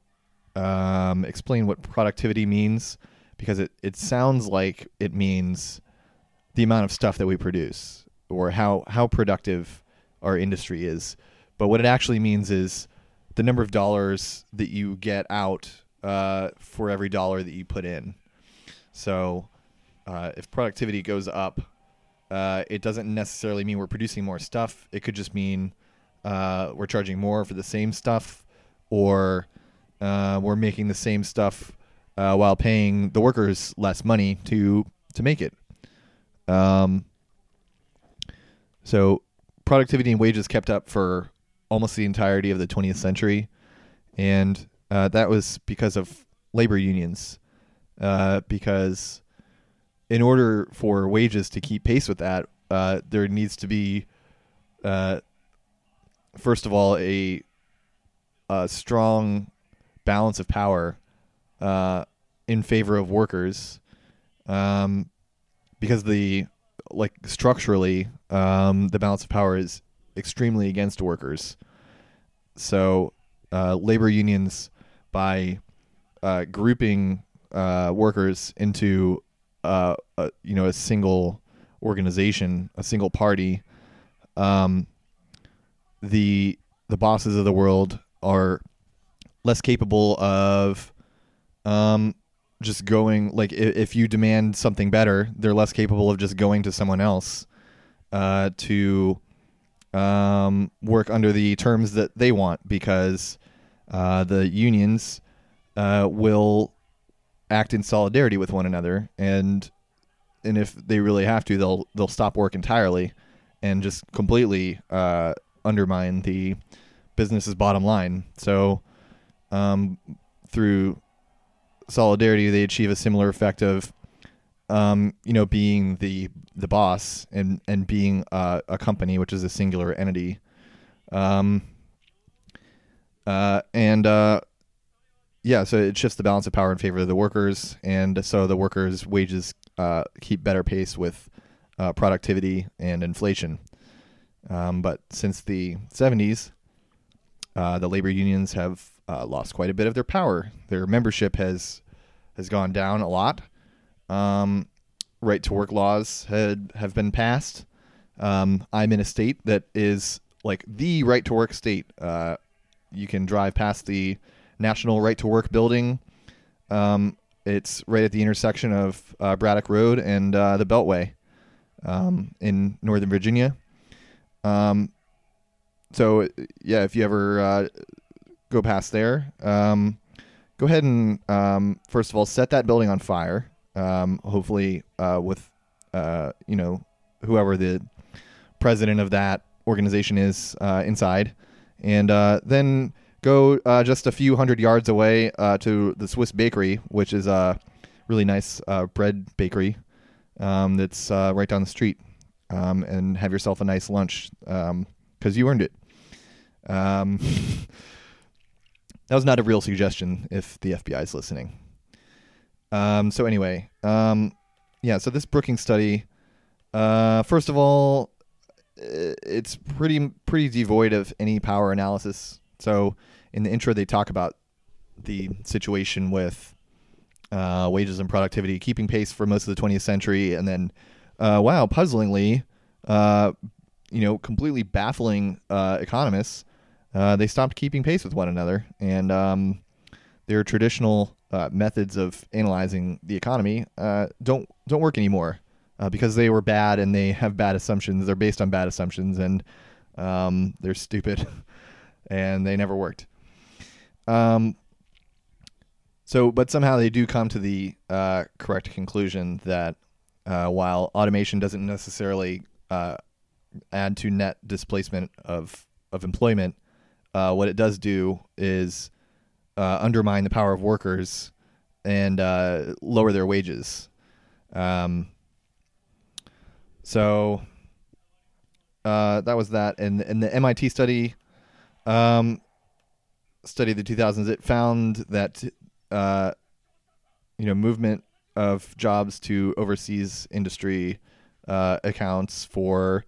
um, explain what productivity means, because it, it sounds like it means the amount of stuff that we produce or how, how productive our industry is. But what it actually means is the number of dollars that you get out uh, for every dollar that you put in. So uh, if productivity goes up, uh, it doesn't necessarily mean we're producing more stuff. It could just mean uh, we're charging more for the same stuff, or uh, we're making the same stuff uh, while paying the workers less money to to make it. Um, so productivity and wages kept up for almost the entirety of the 20th century, and uh, that was because of labor unions. Uh, because in order for wages to keep pace with that, uh, there needs to be, uh, first of all, a, a strong balance of power uh, in favor of workers, um, because the like structurally, um, the balance of power is extremely against workers. So, uh, labor unions by uh, grouping uh, workers into uh, a, you know a single organization, a single party, um, the the bosses of the world are less capable of um, just going like if, if, you demand something better, they're less capable of just going to someone else uh, to um, work under the terms that they want because uh, the unions uh, will act in solidarity with one another, and and if they really have to, they'll they'll stop work entirely and just completely uh, undermine the business's bottom line. So um, through solidarity, they achieve a similar effect of um, you know being the the boss and and being uh, a company, which is a singular entity. Um, uh, and uh, yeah, so it shifts the balance of power in favor of the workers, and so the workers' wages uh, keep better pace with uh, productivity and inflation. Um, but since the 70s, uh, the labor unions have uh, lost quite a bit of their power. Their membership has has gone down a lot. Um, right to work laws had have been passed. Um, I'm in a state that is like the right to work state. Uh, you can drive past the National Right to Work building. Um, it's right at the intersection of uh, Braddock Road and uh, the Beltway um, in Northern Virginia. Um, so yeah, if you ever uh, go past there, um, go ahead and um, first of all set that building on fire. Um, hopefully, uh, with uh, you know whoever the president of that organization is uh, inside, and uh, then go uh, just a few hundred yards away uh, to the Swiss Bakery, which is a really nice bread bakery um, that's right down the street, um, and have yourself a nice lunch because um, you earned it. Um, that was not a real suggestion if the FBI is listening. Um, so anyway, um, yeah. So this Brookings study, uh, first of all, it's pretty pretty devoid of any power analysis. So in the intro, they talk about the situation with uh, wages and productivity keeping pace for most of the 20th century, and then, uh, wow, puzzlingly, uh, you know, completely baffling uh, economists, uh, they stopped keeping pace with one another, and um, their traditional uh, methods of analyzing the economy don't don't work anymore because they were bad and they have bad assumptions. They're based on bad assumptions, and um, they're stupid, and they never worked. Um, so, but somehow they do come to the uh, correct conclusion that uh, while automation doesn't necessarily uh, add to net displacement of of employment, uh, what it does do is uh, undermine the power of workers and uh, lower their wages. Um, so that was that, and and the MIT study. Um, study of the 2000s, it found that uh, you know movement of jobs to overseas industry uh, accounts for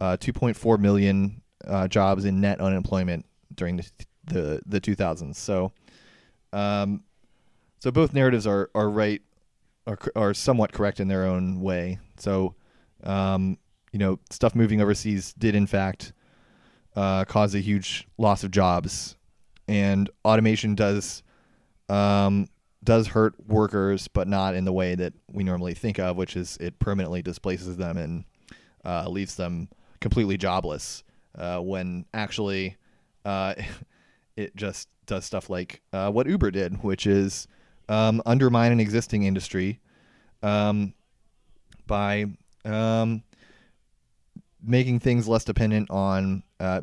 uh, 2.4 million uh, jobs in net unemployment during the the, the 2000s. So, um, so both narratives are are right are are somewhat correct in their own way. So, um, you know, stuff moving overseas did in fact uh, cause a huge loss of jobs and automation does um, does hurt workers, but not in the way that we normally think of, which is it permanently displaces them and uh, leaves them completely jobless. Uh, when actually, uh, it just does stuff like uh, what Uber did, which is um, undermine an existing industry um, by um, making things less dependent on uh,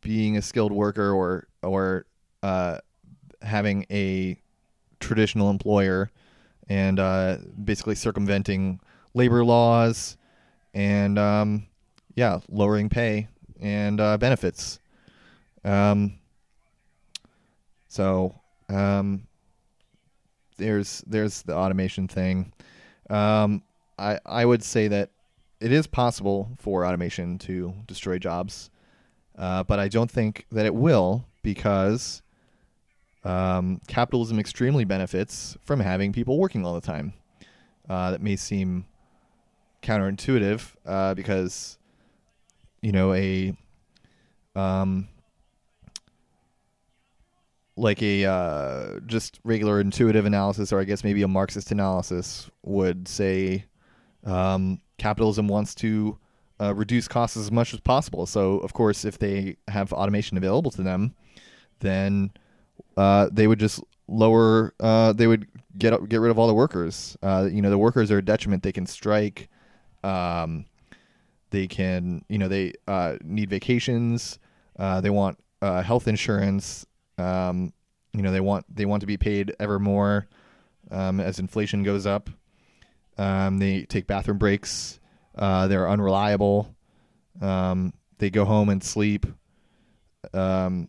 being a skilled worker or or uh, having a traditional employer and uh, basically circumventing labor laws and um, yeah, lowering pay and uh, benefits. Um, so um, there's there's the automation thing. Um, I I would say that it is possible for automation to destroy jobs, uh, but I don't think that it will because um, capitalism extremely benefits from having people working all the time. Uh, that may seem counterintuitive uh, because, you know, a um, like a uh, just regular intuitive analysis, or I guess maybe a Marxist analysis, would say um, capitalism wants to uh, reduce costs as much as possible. So, of course, if they have automation available to them, then uh, they would just lower. Uh, they would get get rid of all the workers. Uh, you know, the workers are a detriment. They can strike. Um, they can, you know, they uh, need vacations. Uh, they want uh, health insurance. Um, you know, they want they want to be paid ever more um, as inflation goes up. Um, they take bathroom breaks. Uh, they're unreliable. Um, they go home and sleep. Um,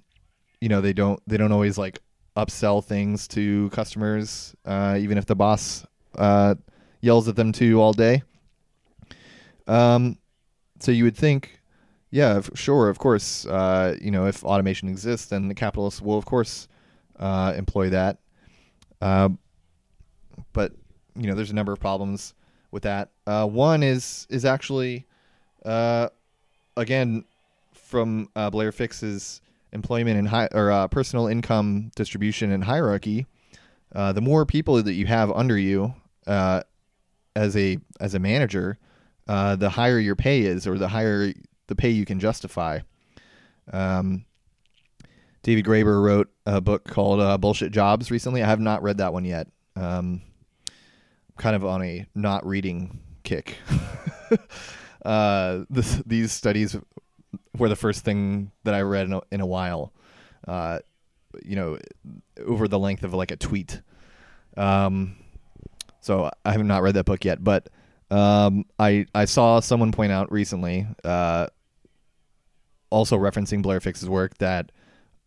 you know, they don't they don't always like upsell things to customers, uh, even if the boss uh, yells at them to all day. Um, so you would think, yeah, f- sure, of course, uh, you know, if automation exists, then the capitalists will, of course, uh, employ that. Uh, but you know, there's a number of problems with that. Uh, one is is actually, again, from Blair Fix's employment and hi- or uh, personal income distribution and hierarchy. Uh, the more people that you have under you uh, as a as a manager, uh, the higher your pay is, or the higher the pay you can justify. Um, David Graeber wrote a book called uh, "Bullshit Jobs" recently. I have not read that one yet. Um, kind of on a not reading kick. uh, this, these studies were the first thing that I read in a, in a while. Uh, you know, over the length of like a tweet. Um, so I have not read that book yet, but um, I I saw someone point out recently, uh, also referencing Blair Fix's work, that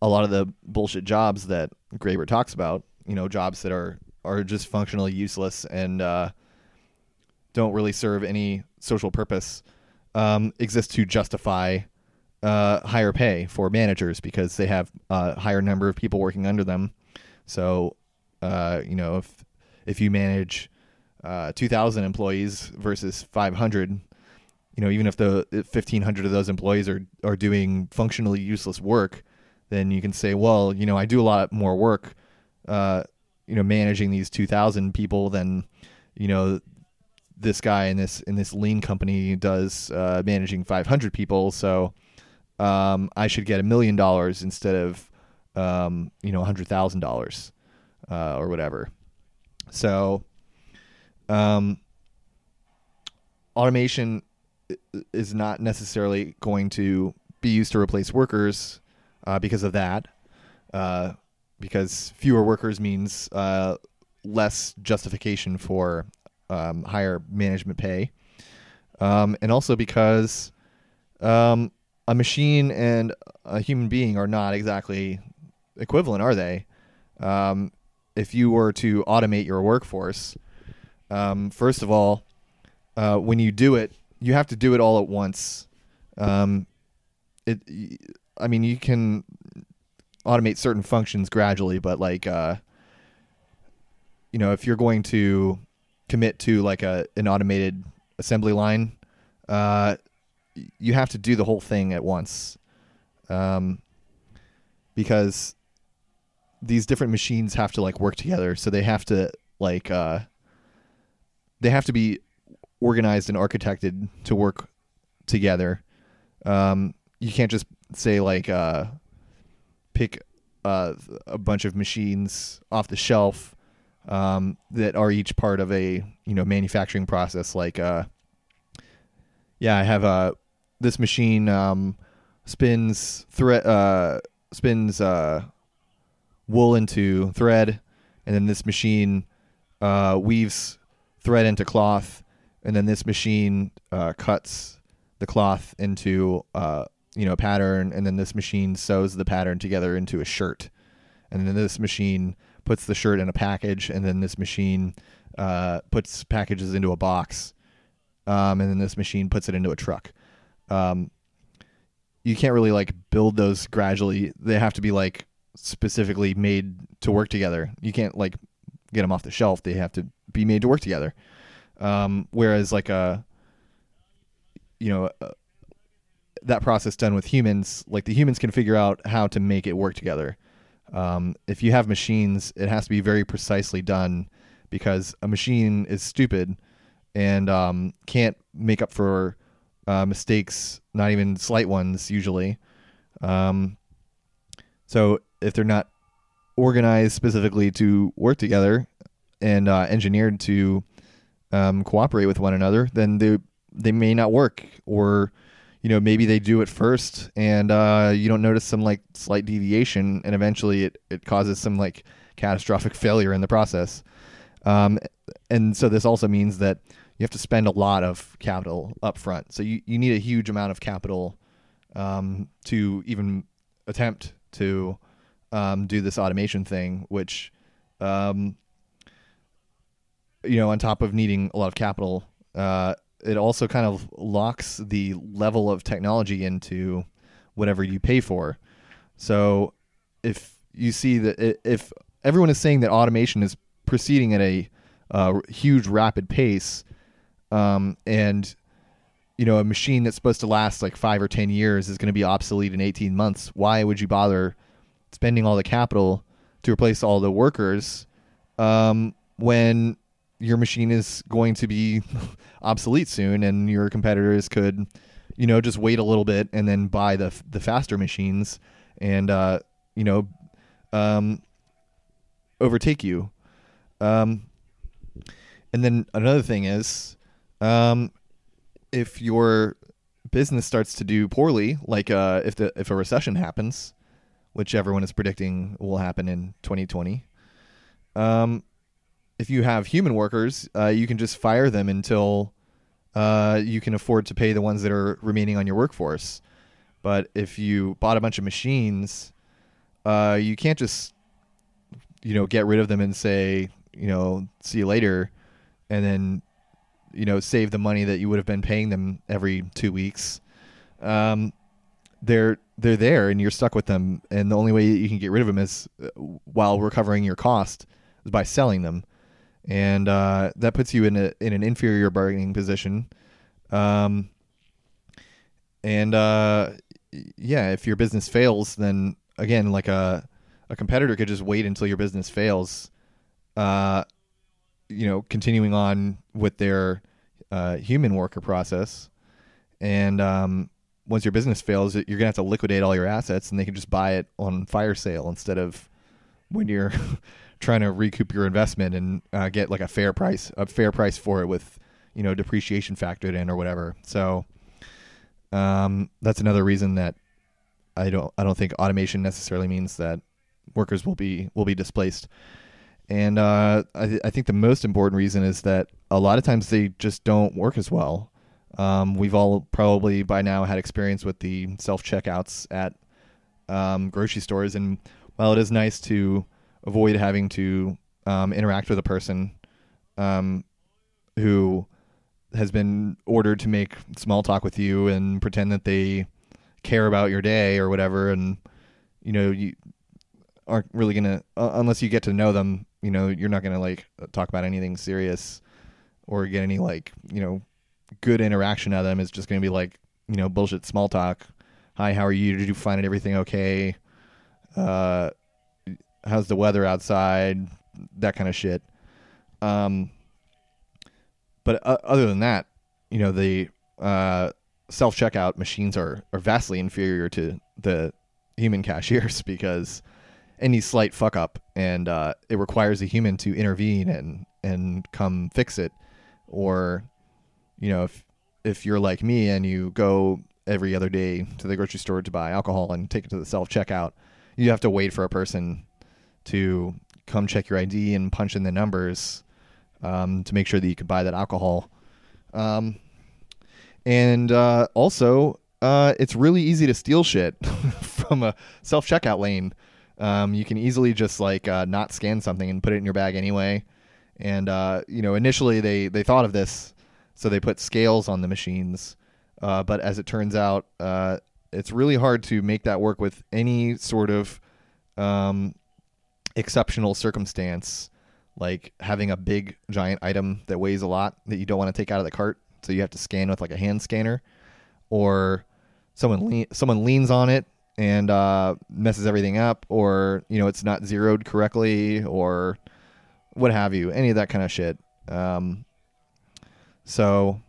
a lot of the bullshit jobs that Graeber talks about, you know, jobs that are are just functionally useless and uh, don't really serve any social purpose, um, exist to justify uh, higher pay for managers because they have a higher number of people working under them. So, uh, you know, if if you manage uh, 2,000 employees versus 500, you know, even if the 1,500 of those employees are are doing functionally useless work, then you can say, well, you know, I do a lot more work, uh, you know, managing these 2,000 people than, you know, this guy in this in this lean company does uh, managing 500 people. So um, I should get a million dollars instead of um, you know a hundred thousand uh, dollars or whatever. So um, automation is not necessarily going to be used to replace workers uh, because of that. Uh, because fewer workers means uh, less justification for um, higher management pay, um, and also because um, a machine and a human being are not exactly equivalent, are they? Um, if you were to automate your workforce, um, first of all, uh, when you do it, you have to do it all at once. Um, it, I mean, you can automate certain functions gradually, but like, uh, you know, if you're going to commit to like a an automated assembly line, uh, you have to do the whole thing at once, um, because these different machines have to like work together. So they have to like uh, they have to be organized and architected to work together. Um, you can't just say like uh, pick uh, a bunch of machines off the shelf um, that are each part of a you know manufacturing process. Like uh, yeah, I have a this machine um, spins thread uh, spins uh, wool into thread, and then this machine uh, weaves thread into cloth, and then this machine uh, cuts the cloth into uh, you know a pattern, and then this machine sews the pattern together into a shirt, and then this machine puts the shirt in a package, and then this machine uh, puts packages into a box, um, and then this machine puts it into a truck. Um, you can't really like build those gradually. They have to be like specifically made to work together. You can't like get them off the shelf. They have to be made to work together. Um, whereas like a, you know, uh, that process done with humans, like the humans can figure out how to make it work together. Um, if you have machines, it has to be very precisely done because a machine is stupid and um, can't make up for uh, mistakes, not even slight ones usually. Um, so if they're not organized specifically to work together and uh, engineered to um, cooperate with one another, then they they may not work, or you know maybe they do it first and uh, you don't notice some like slight deviation, and eventually it it causes some like catastrophic failure in the process. Um, and so this also means that you have to spend a lot of capital up front. So you, you need a huge amount of capital um, to even attempt to um, do this automation thing, which, um, you know, on top of needing a lot of capital, uh, it also kind of locks the level of technology into whatever you pay for. So if you see that if everyone is saying that automation is proceeding at a uh, huge rapid pace, um, and you know a machine that's supposed to last like five or ten years is going to be obsolete in 18 months. Why would you bother spending all the capital to replace all the workers um, when your machine is going to be obsolete soon and your competitors could you know just wait a little bit and then buy the the faster machines and uh, you know um, overtake you? Um, and then another thing is um, if your business starts to do poorly, like uh, if the if a recession happens, which everyone is predicting will happen in 2020, um, if you have human workers, uh, you can just fire them until uh, you can afford to pay the ones that are remaining on your workforce. But if you bought a bunch of machines, uh, you can't just you know get rid of them and say you know see you later, and then you know save the money that you would have been paying them every two weeks. Um, they're they're there and you're stuck with them, and the only way you can get rid of them is uh, while recovering your cost is by selling them, and uh, that puts you in a in an inferior bargaining position. Um, and uh, yeah, if your business fails, then again, like a a competitor could just wait until your business fails, uh, you know, continuing on with their uh, human worker process. And um, once your business fails, you're gonna have to liquidate all your assets, and they can just buy it on fire sale instead of when you're trying to recoup your investment and uh, get like a fair price, a fair price for it with you know depreciation factored in or whatever. So um, that's another reason that I don't I don't think automation necessarily means that workers will be will be displaced. And uh, I, th- I think the most important reason is that a lot of times they just don't work as well. Um, we've all probably by now had experience with the self checkouts at um, grocery stores, and while it is nice to avoid having to um, interact with a person um, who has been ordered to make small talk with you and pretend that they care about your day or whatever, and you know you aren't really gonna uh, unless you get to know them you know you're not gonna like talk about anything serious or get any like you know good interaction out of them. It's just gonna be like you know bullshit small talk. Hi, how are you? Did you find everything okay? Uh, how's the weather outside? That kind of shit. Um, but uh, other than that, you know the uh, self checkout machines are are vastly inferior to the human cashiers because any slight fuck up and uh, it requires a human to intervene and and come fix it or you know if if you're like me and you go every other day to the grocery store to buy alcohol and take it to the self checkout you have to wait for a person to come check your ID and punch in the numbers um, to make sure that you can buy that alcohol um, and uh, also uh, it's really easy to steal shit from a self checkout lane um, you can easily just like uh, not scan something and put it in your bag anyway. And uh, you know, initially they they thought of this, so they put scales on the machines. Uh, but as it turns out, uh, it's really hard to make that work with any sort of um, exceptional circumstance, like having a big giant item that weighs a lot that you don't want to take out of the cart, so you have to scan with like a hand scanner, or someone le- someone leans on it and uh, messes everything up, or you know it's not zeroed correctly, or what have you, any of that kind of shit. Um, so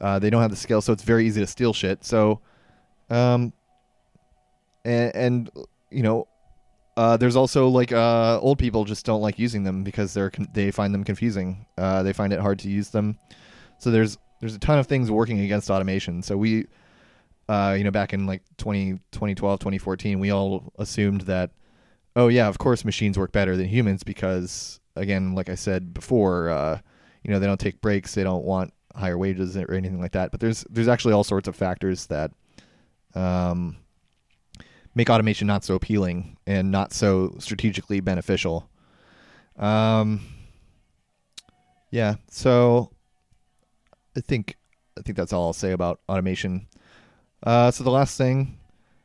uh, they don't have the skill, so it's very easy to steal shit. So, um, and, and you know, uh, there's also like uh, old people just don't like using them because they're they find them confusing. Uh, they find it hard to use them. So there's there's a ton of things working against automation. So we, uh, you know, back in like 20, 2012, 2014, we all assumed that, oh yeah, of course machines work better than humans because again, like I said before, uh, you know, they don't take breaks, they don't want higher wages or anything like that. But there's there's actually all sorts of factors that. Um, make automation not so appealing and not so strategically beneficial. Um, yeah, so I think I think that's all I'll say about automation. Uh, so the last thing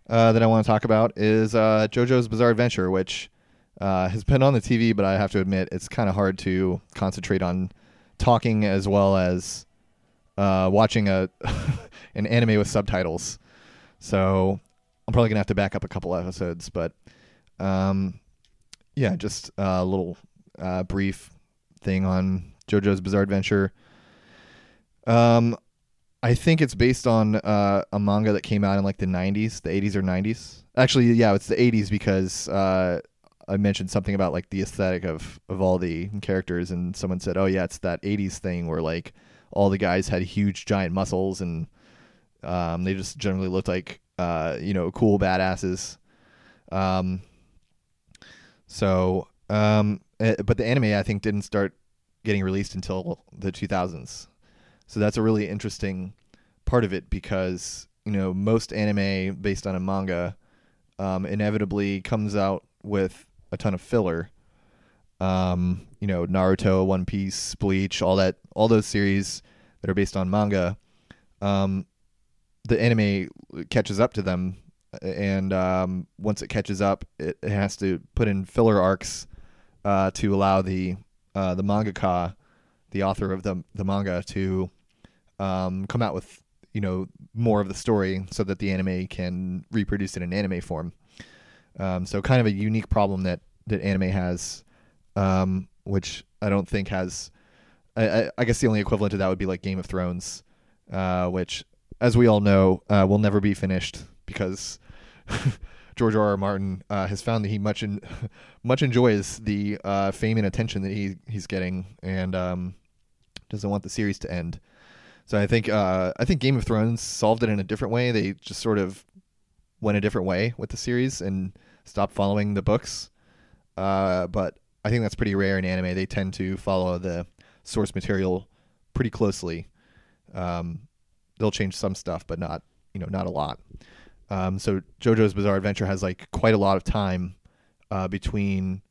uh, that I want to talk about is uh, JoJo's Bizarre Adventure, which uh, has been on the TV, but I have to admit it's kind of hard to concentrate on talking as well as uh, watching a an anime with subtitles. So I'm probably gonna have to back up a couple episodes, but um, yeah, just a little uh, brief thing on JoJo's Bizarre Adventure. Um, I think it's based on uh, a manga that came out in like the 90s, the 80s or 90s. Actually, yeah, it's the 80s because uh, I mentioned something about like the aesthetic of of all the characters, and someone said, "Oh yeah, it's that 80s thing where like all the guys had huge giant muscles and um, they just generally looked like uh, you know, cool badasses. Um, so, um, eh, but the anime I think didn't start getting released until the 2000s. So that's a really interesting part of it because you know most anime based on a manga um, inevitably comes out with a ton of filler. Um, you know, Naruto, One Piece, Bleach, all that, all those series that are based on manga. Um, the anime catches up to them, and um, once it catches up, it, it, has to put in filler arcs uh, to allow the uh, the mangaka, the author of the the manga, to um, come out with you know more of the story so that the anime can reproduce it in anime form. Um, so kind of a unique problem that that anime has, um, which I don't think has. I, I, guess the only equivalent to that would be like Game of Thrones, uh, which as we all know, uh, will never be finished because George R. R. Martin uh, has found that he much in, much enjoys the uh, fame and attention that he he's getting, and um, doesn't want the series to end. So I think uh, I think Game of Thrones solved it in a different way. They just sort of went a different way with the series and stopped following the books. Uh, but I think that's pretty rare in anime. They tend to follow the source material pretty closely. Um, they'll change some stuff, but not you know not a lot. Um, so JoJo's Bizarre Adventure has like quite a lot of time uh, between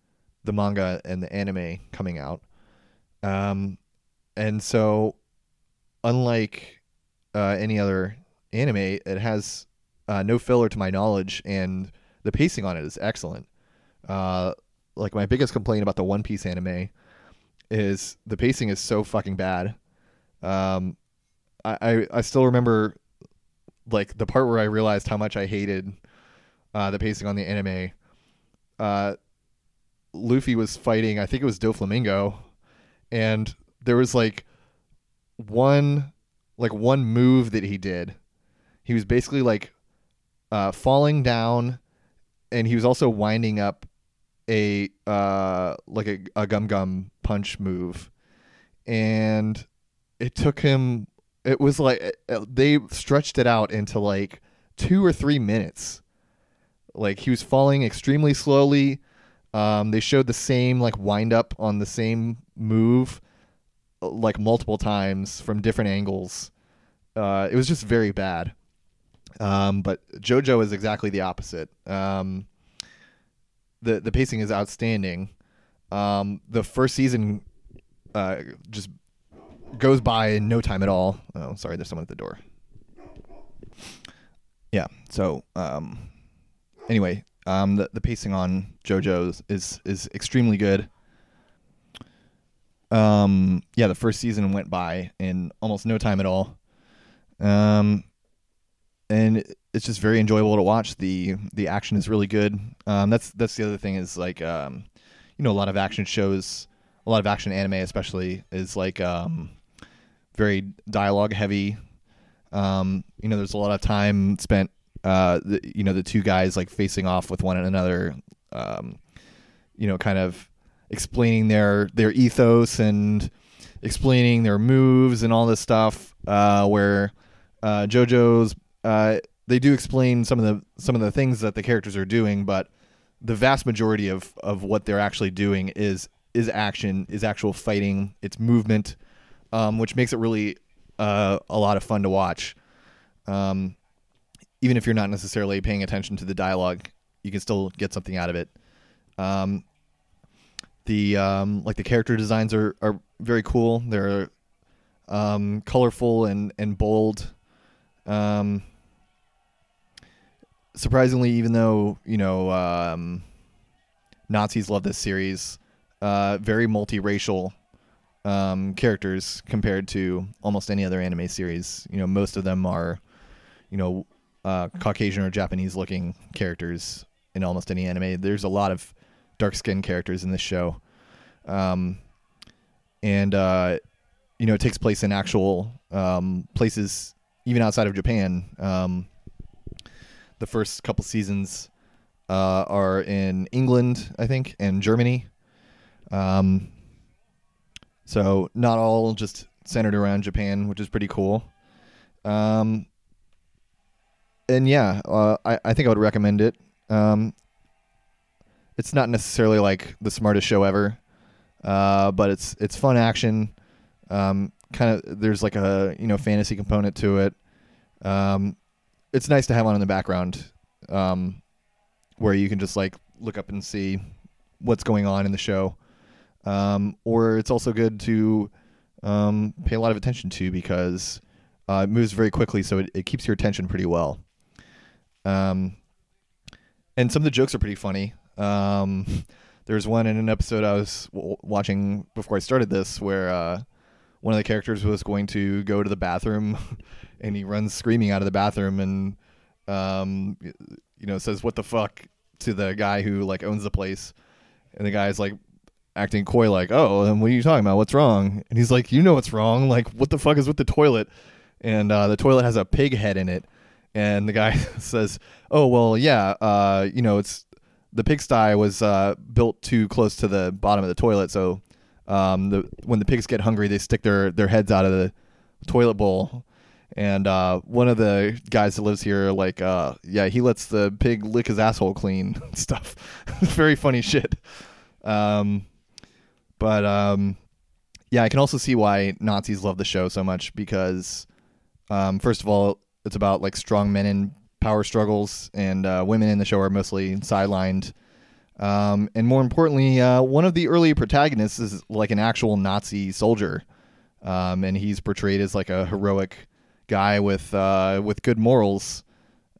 the manga and the anime coming out, um, and so unlike uh, any other anime, it has uh, no filler to my knowledge, and the pacing on it is excellent. Uh, like my biggest complaint about the One Piece anime is the pacing is so fucking bad. Um, I, I, still remember like the part where I realized how much I hated uh, the pacing on the anime. Uh, Luffy was fighting, I think it was Doflamingo, and there was like one like one move that he did. He was basically like uh, falling down, and he was also winding up a uh, like a, a gum gum punch move, and it took him it was like they stretched it out into like two or three minutes. Like he was falling extremely slowly. Um, they showed the same like wind up on the same move uh, like multiple times from different angles. Uh, it was just very bad. Um, but JoJo is exactly the opposite. Um, the the pacing is outstanding. Um, the first season uh, just goes by in no time at all. Oh, sorry, there's someone at the door. Yeah. So, um, anyway, um, the the pacing on JoJo's is is extremely good. Um, yeah, the first season went by in almost no time at all. Um, and it's just very enjoyable to watch. the The action is really good. Um, that's that's the other thing is like, um, you know, a lot of action shows, a lot of action anime, especially, is like um very dialogue heavy. Um, you know, there's a lot of time spent, uh, the, you know, the two guys like facing off with one another, um, you know, kind of explaining their their ethos and explaining their moves and all this stuff. Uh, where uh, JoJo's uh, they do explain some of the some of the things that the characters are doing, but the vast majority of of what they're actually doing is is action, is actual fighting, it's movement, um, which makes it really uh, a lot of fun to watch. Um, even if you're not necessarily paying attention to the dialogue, you can still get something out of it. Um, the um, like the character designs are, are very cool. They're um, colorful and and bold. Um, surprisingly, even though you know um, Nazis love this series, uh, very multiracial um, characters compared to almost any other anime series. You know, most of them are, you know, uh, Caucasian or Japanese looking characters in almost any anime. There's a lot of dark skinned characters in this show. Um, and, uh, you know, it takes place in actual um, places, even outside of Japan. Um, the first couple seasons uh, are in England, I think, and Germany. Um, so not all just centered around Japan, which is pretty cool. Um, and yeah, uh, I, I think I would recommend it. Um, it's not necessarily like the smartest show ever, uh, but it's it's fun action. Um, kind of there's like a you know fantasy component to it. Um, it's nice to have on in the background, um, where you can just like look up and see what's going on in the show. Um, or it's also good to um, pay a lot of attention to because uh, it moves very quickly, so it, it keeps your attention pretty well. Um, and some of the jokes are pretty funny. Um, there's one in an episode I was w- watching before I started this where uh, one of the characters was going to go to the bathroom, and he runs screaming out of the bathroom and um, you know says "What the fuck" to the guy who like owns the place, and the guy's like acting coy, like, "Oh, then what are you talking about? What's wrong?" And he's like, "You know what's wrong? Like, what the fuck is with the toilet?" And uh, the toilet has a pig head in it, and the guy says, "Oh, well, yeah, uh, you know, it's the pigsty was uh, built too close to the bottom of the toilet, so um, the when the pigs get hungry, they stick their their heads out of the toilet bowl." And uh, one of the guys that lives here, like, uh, yeah, he lets the pig lick his asshole clean and stuff. Very funny shit. Um, but um, yeah, I can also see why Nazis love the show so much because, um, first of all, it's about like strong men in power struggles, and uh, women in the show are mostly sidelined. Um, and more importantly, uh, one of the early protagonists is like an actual Nazi soldier, um, and he's portrayed as like a heroic guy with uh, with good morals,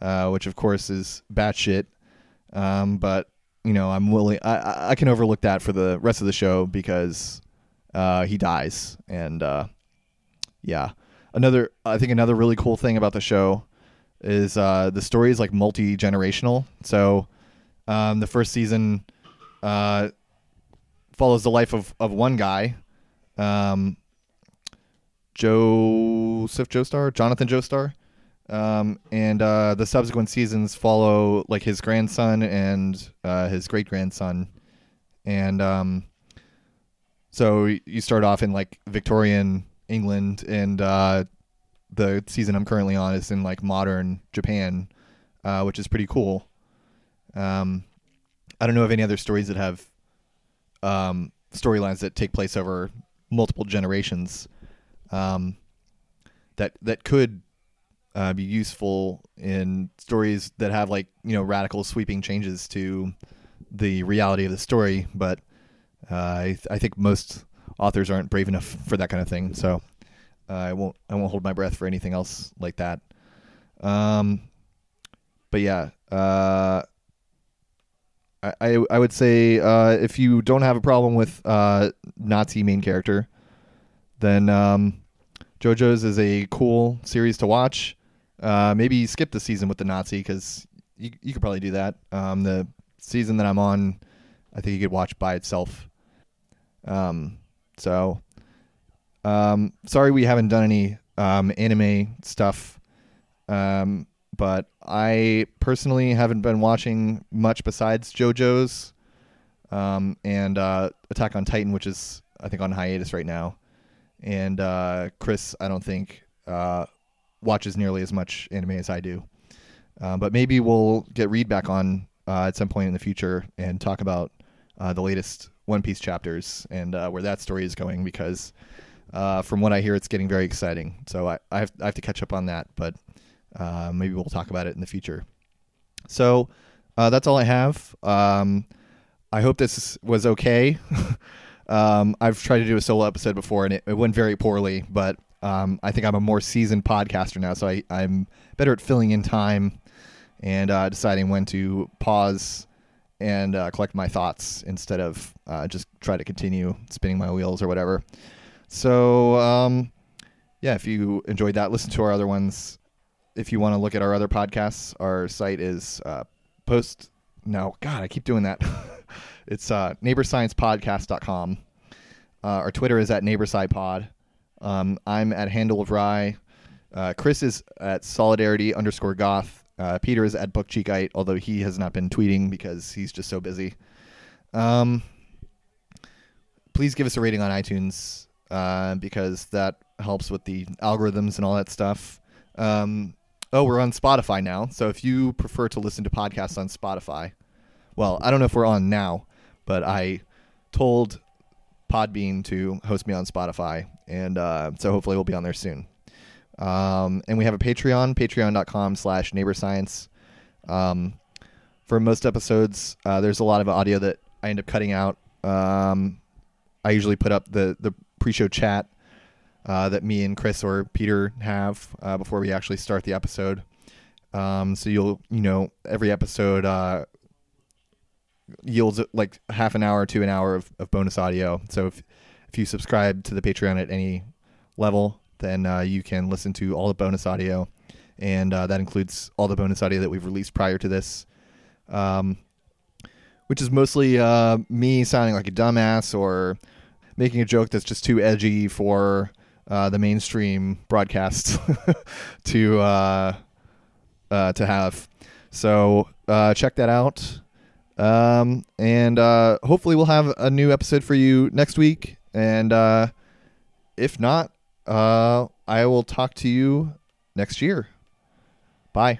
uh, which of course is batshit. Um, but you know, I'm willing. I I can overlook that for the rest of the show because uh, he dies, and uh, yeah. Another, I think another really cool thing about the show is uh, the story is like multi generational. So um, the first season uh, follows the life of of one guy, um, Joseph Joestar, Jonathan Joestar. Um, and uh, the subsequent seasons follow like his grandson and uh, his great grandson, and um, so you start off in like Victorian England, and uh, the season I'm currently on is in like modern Japan, uh, which is pretty cool. Um, I don't know of any other stories that have um, storylines that take place over multiple generations um, that that could uh, be useful in stories that have like you know radical sweeping changes to the reality of the story. But uh, I, th- I think most authors aren't brave enough for that kind of thing. So uh, I won't I won't hold my breath for anything else like that. Um, but yeah, uh, I, I I would say uh, if you don't have a problem with uh, Nazi main character, then um, JoJo's is a cool series to watch. Uh, maybe skip the season with the Nazi because you you could probably do that. Um, the season that I'm on, I think you could watch by itself. Um, so, um, sorry we haven't done any um, anime stuff. Um, but I personally haven't been watching much besides JoJo's um, and uh, Attack on Titan, which is I think on hiatus right now. And uh, Chris, I don't think uh, watches nearly as much anime as I do. Uh, but maybe we'll get Reed back on uh, at some point in the future and talk about uh, the latest One Piece chapters and where that story is going because from what I hear, it's getting very exciting. So I, I, have, I have to catch up on that, but uh, maybe we'll talk about it in the future. So that's all I have. Um, I hope this was okay. um, I've tried to do a solo episode before and it, it went very poorly, but um, I think I'm a more seasoned podcaster now, so I, I'm better at filling in time and uh, deciding when to pause and uh, collect my thoughts instead of uh, just try to continue spinning my wheels or whatever. So, um, yeah, if you enjoyed that, listen to our other ones. If you want to look at our other podcasts, our site is uh, post. No, God, I keep doing that. it's uh, neighborsciencepodcast.com. Uh, our Twitter is at neighborsidepod. Um, I'm at Handle of Rye. Uh, Chris is at Solidarity underscore Goth. Uh, Peter is at Book Cheekite, although he has not been tweeting because he's just so busy. Um, please give us a rating on iTunes uh, because that helps with the algorithms and all that stuff. Um, oh, we're on Spotify now. So if you prefer to listen to podcasts on Spotify, well, I don't know if we're on now, but I told Podbean to host me on Spotify, and uh, so hopefully we'll be on there soon. Um, and we have a Patreon, patreon.com slash neighborscience. Um, for most episodes, uh, there's a lot of audio that I end up cutting out. Um, I usually put up the, the pre-show chat uh, that me and Chris or Peter have uh, before we actually start the episode. Um, so you'll, you know, every episode uh, yields like half an hour to an hour of, of bonus audio. So if if you subscribe to the Patreon at any level, then uh, you can listen to all the bonus audio, and uh, that includes all the bonus audio that we've released prior to this, um, which is mostly uh, me sounding like a dumbass or making a joke that's just too edgy for uh, the mainstream broadcast to uh, uh, to have. So check that out. Um, and uh, hopefully we'll have a new episode for you next week. And uh, if not, uh, I will talk to you next year. Bye.